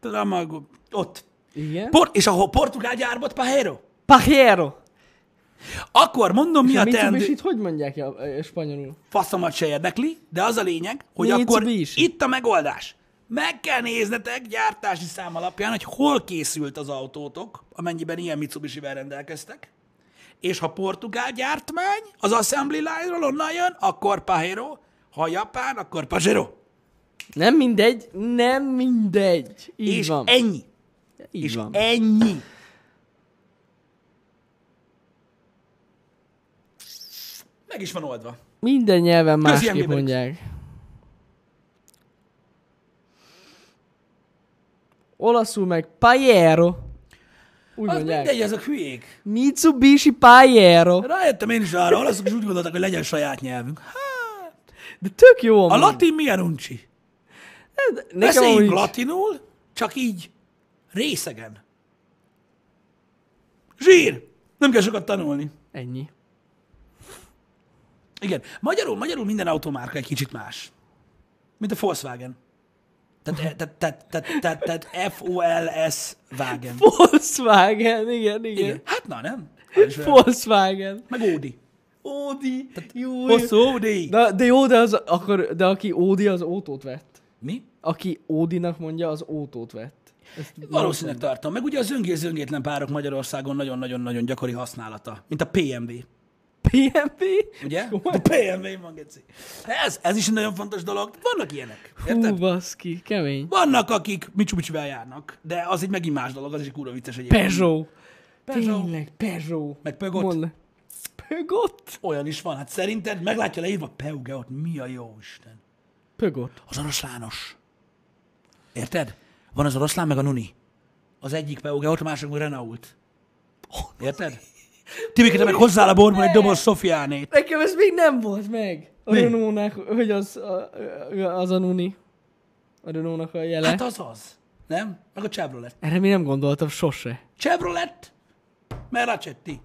tudom, a- ott. Igen. Port, és ahol portugál gyárbot Pajero, Pajero. Akkor mondom, mi a a teendő. Mitsubishi-t hogy mondják ja, spanyolul? faszomat se érdekli, de az a lényeg, hogy akkor itt a megoldás. Meg kell néznetek gyártási szám alapján, hogy hol készült az autótok, amennyiben ilyen Mitsubishi-vel rendelkeztek, és ha portugál gyártmány, az assembly line-ról onnan jön, akkor Pajero, ha japán, akkor Pajero. Nem mindegy, nem mindegy. Így és van. ennyi. Így és van. ennyi. Meg is van oldva. Minden nyelven másképp mondják. Olaszul meg Pajero. Úgy Az mondják. mindegy, ezek hülyék. Mitsubishi Pajero. Rájöttem én is arra, olaszok is úgy gondoltak, hogy legyen saját nyelvünk. Hát, De tök jó a latin milyen uncsi? Beszéljünk amúgy- latinul, csak így részegen. Zsír! Nem kell sokat tanulni. Ennyi. Igen. Magyarul, magyarul minden automárka egy kicsit más. Mint a Volkswagen. Tehát, tehát, tehát, tehát, tehát, tehát F-O-L-S Wagen. Volkswagen, igen, igen. Igen. Hát na, nem? Az olyan. Volkswagen. Meg Audi. Jó, Hosszú Audi. de, de jó, de, az, akkor, de aki Ódi, az ótót vett. Mi? Aki Ódinak mondja, az ótót vett. Ezt Valószínűleg tartom. Meg ugye a zöngér-zöngétlen párok Magyarországon nagyon-nagyon-nagyon gyakori használata. Mint a PMV. PMP? Ugye? A PMV van, geci. Ez, ez is egy nagyon fontos dolog. Vannak ilyenek. Hú, Érted? baszki, kemény. Vannak, akik Mitsubishi-vel járnak, de az egy megint más dolog, az is kurva vicces egyébként. Peugeot. Peugeot. Tényleg, Peugeot. Meg Peugeot. Mondd. Peugeot? Olyan is van. Hát szerinted meglátja leírva Peugeot, mi a jó Isten? Peugeot. Az oroszlános. Érted? Van az oroszlán, meg a Nuni. Az egyik Peugeot, a másik meg Renault. Érted? Tibike, te meg hozzá a borban egy doboz Sofiánét. Nekem ez még nem volt meg. A Mi? Renault-nak, hogy az a, az a Nuni. A Renault-nak a jele. Hát az az. Nem? Meg a Chevrolet. Erre mi nem gondoltam sose. Chevrolet, Meracetti.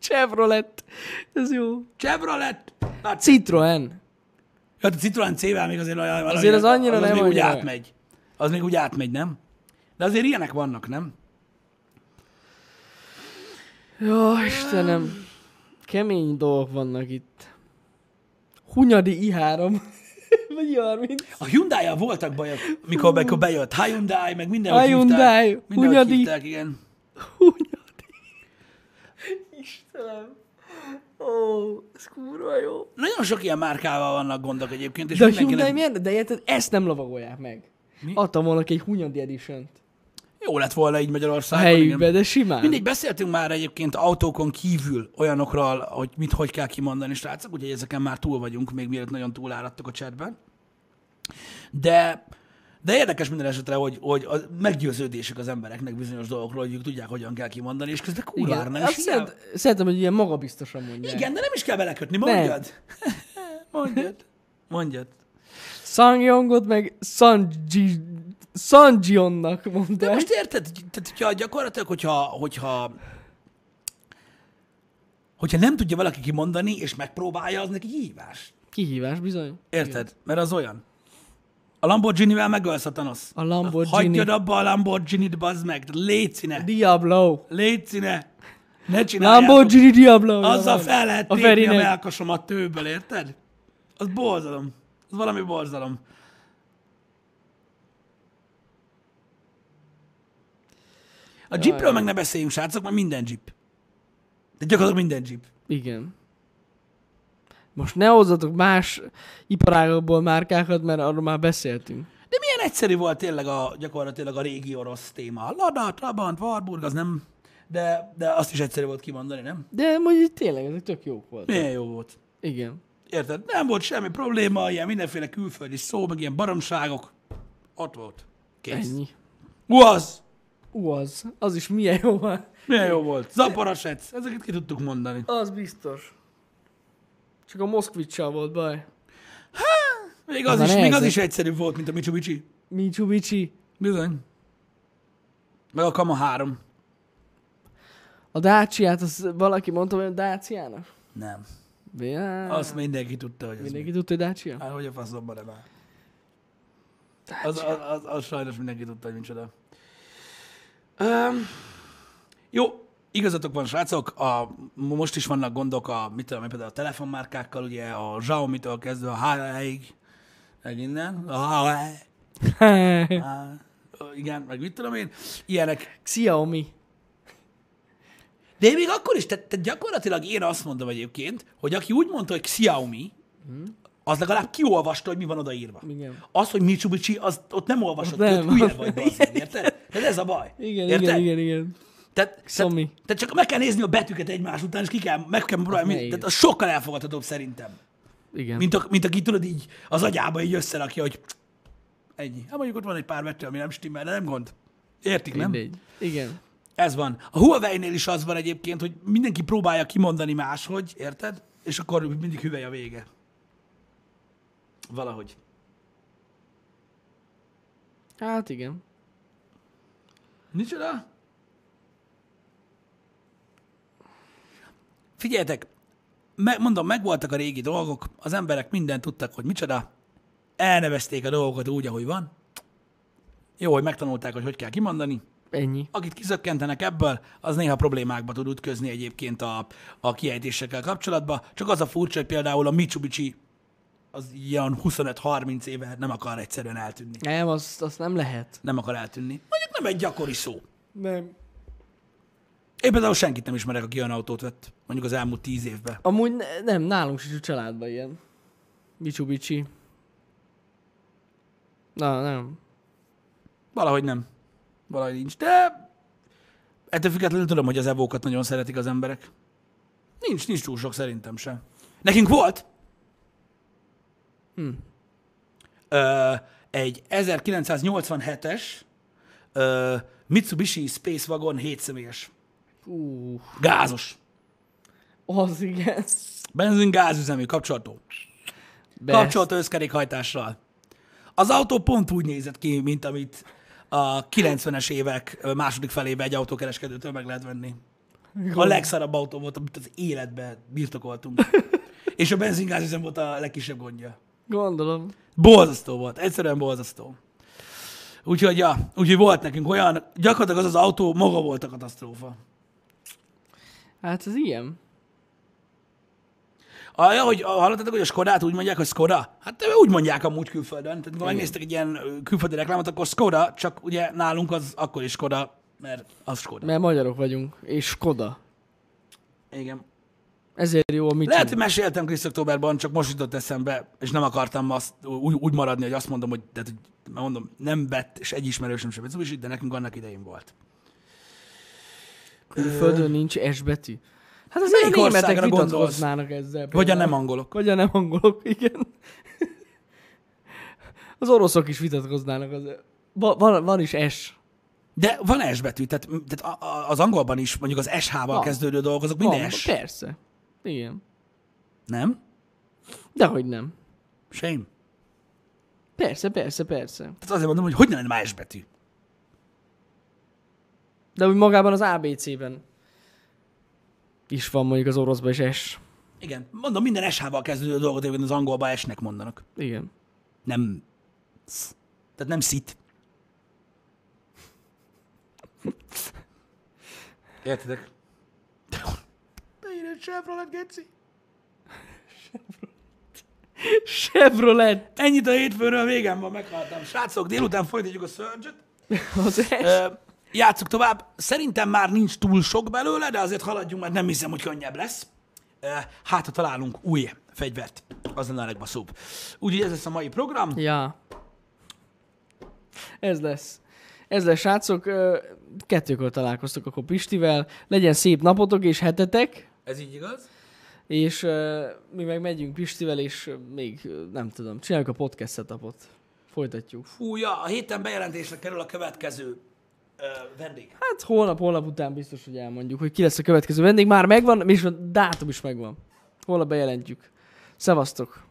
Chevrolet. Ez jó. Chevrolet, Lacetti. Citroen. Hát a Citroen C-vel még azért olyan... Azért az annyira az nem még úgy annyira. átmegy. Az még úgy átmegy, nem? De azért ilyenek vannak, nem? Jó, Istenem. Kemény dolgok vannak itt. Hunyadi i3. Vagy 30. A hyundai voltak bajok, mikor, mikor bejött Hyundai, meg mindenhogy Hyundai, hívták. Mindenhogy Hunyadi. hívták, igen. Hunyadi. Istenem. Ó, ez kurva jó. Nagyon sok ilyen márkával vannak gondok egyébként, és De a Hyundai milyen? De érted, ezt nem lovagolják meg. Mi? Adtam volna egy Hunyadi edition jó lett volna így Magyarországon. helyükbe, de simán. Mindig beszéltünk már egyébként autókon kívül olyanokról, hogy mit hogy kell kimondani, srácok, úgyhogy ezeken már túl vagyunk, még mielőtt nagyon túláradtak a chatben. De, de érdekes minden esetre, hogy, hogy a meggyőződések az embereknek bizonyos dolgokról, hogy ők tudják, hogyan kell kimondani, és közben kurvára nem. És ilyen- szeret, szeretem, hogy ilyen magabiztosan mondják. Igen, de nem is kell belekötni, mondjad. mondjad. Mondjad. Sangyongot meg Sanji... Sanjionnak De mondták. most érted? Tehát, hogyha gyakorlatilag, hogyha, hogyha, hogyha nem tudja valaki kimondani, és megpróbálja, az neki hívás. Kihívás bizony. Érted? Mert az olyan. A Lamborghini-vel megölsz a Thanos. A Lamborghini. Hagyjad abba a Lamborghini-t, bazd meg. Légy színe. Diablo. Légy színe. Ne csináljátok. Lamborghini Diablo. Azzal fel lehet A a melkasom a tőből, érted? Az borzalom. Az valami borzalom. A jeepről meg ne beszéljünk, srácok, mert minden jeep. De gyakorlatilag minden jeep. Igen. Most ne hozzatok más iparágokból márkákat, mert arról már beszéltünk. De milyen egyszerű volt tényleg a, gyakorlatilag a régi orosz téma. Lada, Trabant, Warburg, az nem... De, de azt is egyszerű volt kimondani, nem? De mondjuk tényleg ezek tök jók voltak. Milyen jó volt. Igen. Érted? Nem volt semmi probléma, ilyen mindenféle külföldi szó, meg ilyen baromságok. Ott volt. Kész. Ennyi. Ú, az! Ú, az. Az is milyen jó van. Milyen jó volt. Zaporasec. Ezeket ki tudtuk mondani. Az biztos. Csak a Moszkvicsal volt baj. Még az, Az is, még az is egyszerű volt, mint a Mitsubishi. Mitsubishi. Bizony. Meg a Kama 3. A Dacia-t, az valaki mondta, hogy a Dacia-nak? Nem. Ja, Azt mindenki tudta, hogy az Mindenki mi. tudta, hogy Dacia? Hát, hogy a faszomban nem áll. Az, az, az, az, sajnos mindenki tudta, hogy micsoda. Um, jó, igazatok van, srácok, a, most is vannak gondok a, mit tudom, például a telefonmárkákkal, ugye a Xiaomi-től kezdve a Huawei-ig, meg innen, a á, igen, meg mit tudom én, ilyenek. Xiaomi. De még akkor is, tehát, tehát gyakorlatilag én azt mondom egyébként, hogy aki úgy mondta, hogy Xiaomi, az legalább kiolvasta, hogy mi van odaírva. Igen. Az, hogy Mitsubishi, az ott nem olvasod, Nem. nem. hülye vagy, bazzeg, érted? Tehát ez a baj. Igen, érted? igen, igen, igen. Tehát, tehát, Xiaomi. tehát, csak meg kell nézni a betűket egymás után, és ki kell, meg kell próbálni. nehéz. Tehát az sokkal elfogadhatóbb szerintem. Igen. Mint, a, mint aki tudod így az agyába így összerakja, hogy ennyi. Hát mondjuk ott van egy pár betű, ami nem stimmel, de nem gond. Értik, nem? Mindegy. Igen. Ez van. A Huawei-nél is az van egyébként, hogy mindenki próbálja kimondani máshogy, érted? És akkor mindig hüvely a vége. Valahogy. Hát igen. Micsoda? Figyeljetek, me- mondom, megvoltak a régi dolgok, az emberek mindent tudtak, hogy micsoda, elnevezték a dolgokat úgy, ahogy van. Jó, hogy megtanulták, hogy hogy kell kimondani. Ennyi. Akit kizökkentenek ebből, az néha problémákba tud ütközni egyébként a, a kiejtésekkel kapcsolatban. Csak az a furcsa, hogy például a Mitsubishi az ilyen 25-30 éve nem akar egyszerűen eltűnni. Nem, azt, azt nem lehet. Nem akar eltűnni. Mondjuk nem egy gyakori szó. Nem. Én például senkit nem ismerek, aki olyan autót vett, mondjuk az elmúlt tíz évben. Amúgy ne, nem, nálunk is a családban ilyen. Mitsubishi. Na, nem. Valahogy nem. Valahogy nincs. De ettől függetlenül tudom, hogy az evókat nagyon szeretik az emberek. Nincs, nincs túl sok szerintem sem. Nekünk volt Hm. ö, egy 1987-es ö, Mitsubishi Space Wagon 7 személyes. Uh, Gázos. az igen. Benzin gázüzemű kapcsolható. Best. Kapcsolható összkerékhajtással. Az autó pont úgy nézett ki, mint amit a 90-es évek második felében egy autókereskedőtől meg lehet venni. A legszarabb autó volt, amit az életben birtokoltunk. És a benzingázüzem volt a legkisebb gondja. Gondolom. Borzasztó volt, egyszerűen borzasztó. Úgyhogy, ja, úgyhogy volt nekünk olyan, gyakorlatilag az az autó maga volt a katasztrófa. Hát ez ilyen. Ah, ja, hogy hallottatok, hogy a Skodát úgy mondják, hogy Skoda? Hát úgy mondják amúgy külföldön. Tehát amikor megnéztek egy ilyen külföldi reklámot, akkor Skoda, csak ugye nálunk az akkor is Skoda, mert az Skoda. Mert magyarok vagyunk. És Skoda. Igen. Ezért jó a mit Lehet, hogy meséltem Krisz októberban, csak most jutott eszembe, és nem akartam azt úgy, úgy maradni, hogy azt mondom, hogy, tehát, hogy mert mondom, nem vett, és egy ismerősöm sem Mitsubishi, de nekünk annak idején volt. Külföldön nincs S betű. Hát azért a Melyik németek vitatkoznának ezzel. Vagy a például. nem angolok. Vagy a nem angolok, igen. Az oroszok is vitatkoznának az. Va- Van, van is S. De van S betű, tehát, tehát az angolban is mondjuk az SH-val kezdődő dolgok, azok minden Van, S. Persze. Igen. Nem? Dehogy nem. Shame. Persze, persze, persze. Tehát azért mondom, hogy hogy ne lenne már S betű. De úgy magában az ABC-ben is van mondjuk az oroszban is S. Igen, mondom, minden SH-val kezdődő dolgot egyébként az angolban S-nek mondanak. Igen. Nem. Tehát nem szit. Értitek? Egy Chevrolet, geci. Chevrolet. Ennyit a hétfőről, végem van, meghaltam. Srácok, délután folytatjuk a surge Az Játsszuk tovább. Szerintem már nincs túl sok belőle, de azért haladjunk, mert nem hiszem, hogy könnyebb lesz. Hát, ha találunk új fegyvert, az lenne a legbaszóbb. Úgyhogy ez lesz a mai program. Ja. Ez lesz. Ez lesz, srácok. Kettőkor találkoztok akkor Pistivel. Legyen szép napotok és hetetek. Ez így igaz? És uh, mi meg megyünk Pistivel, és még nem tudom, csináljuk a podcast setupot. Folytatjuk. Fú, ja, a héten bejelentésre kerül a következő ö, vendég. Hát holnap, holnap után biztos, hogy elmondjuk, hogy ki lesz a következő vendég. Már megvan, és a dátum is megvan. Holnap bejelentjük. Szevasztok!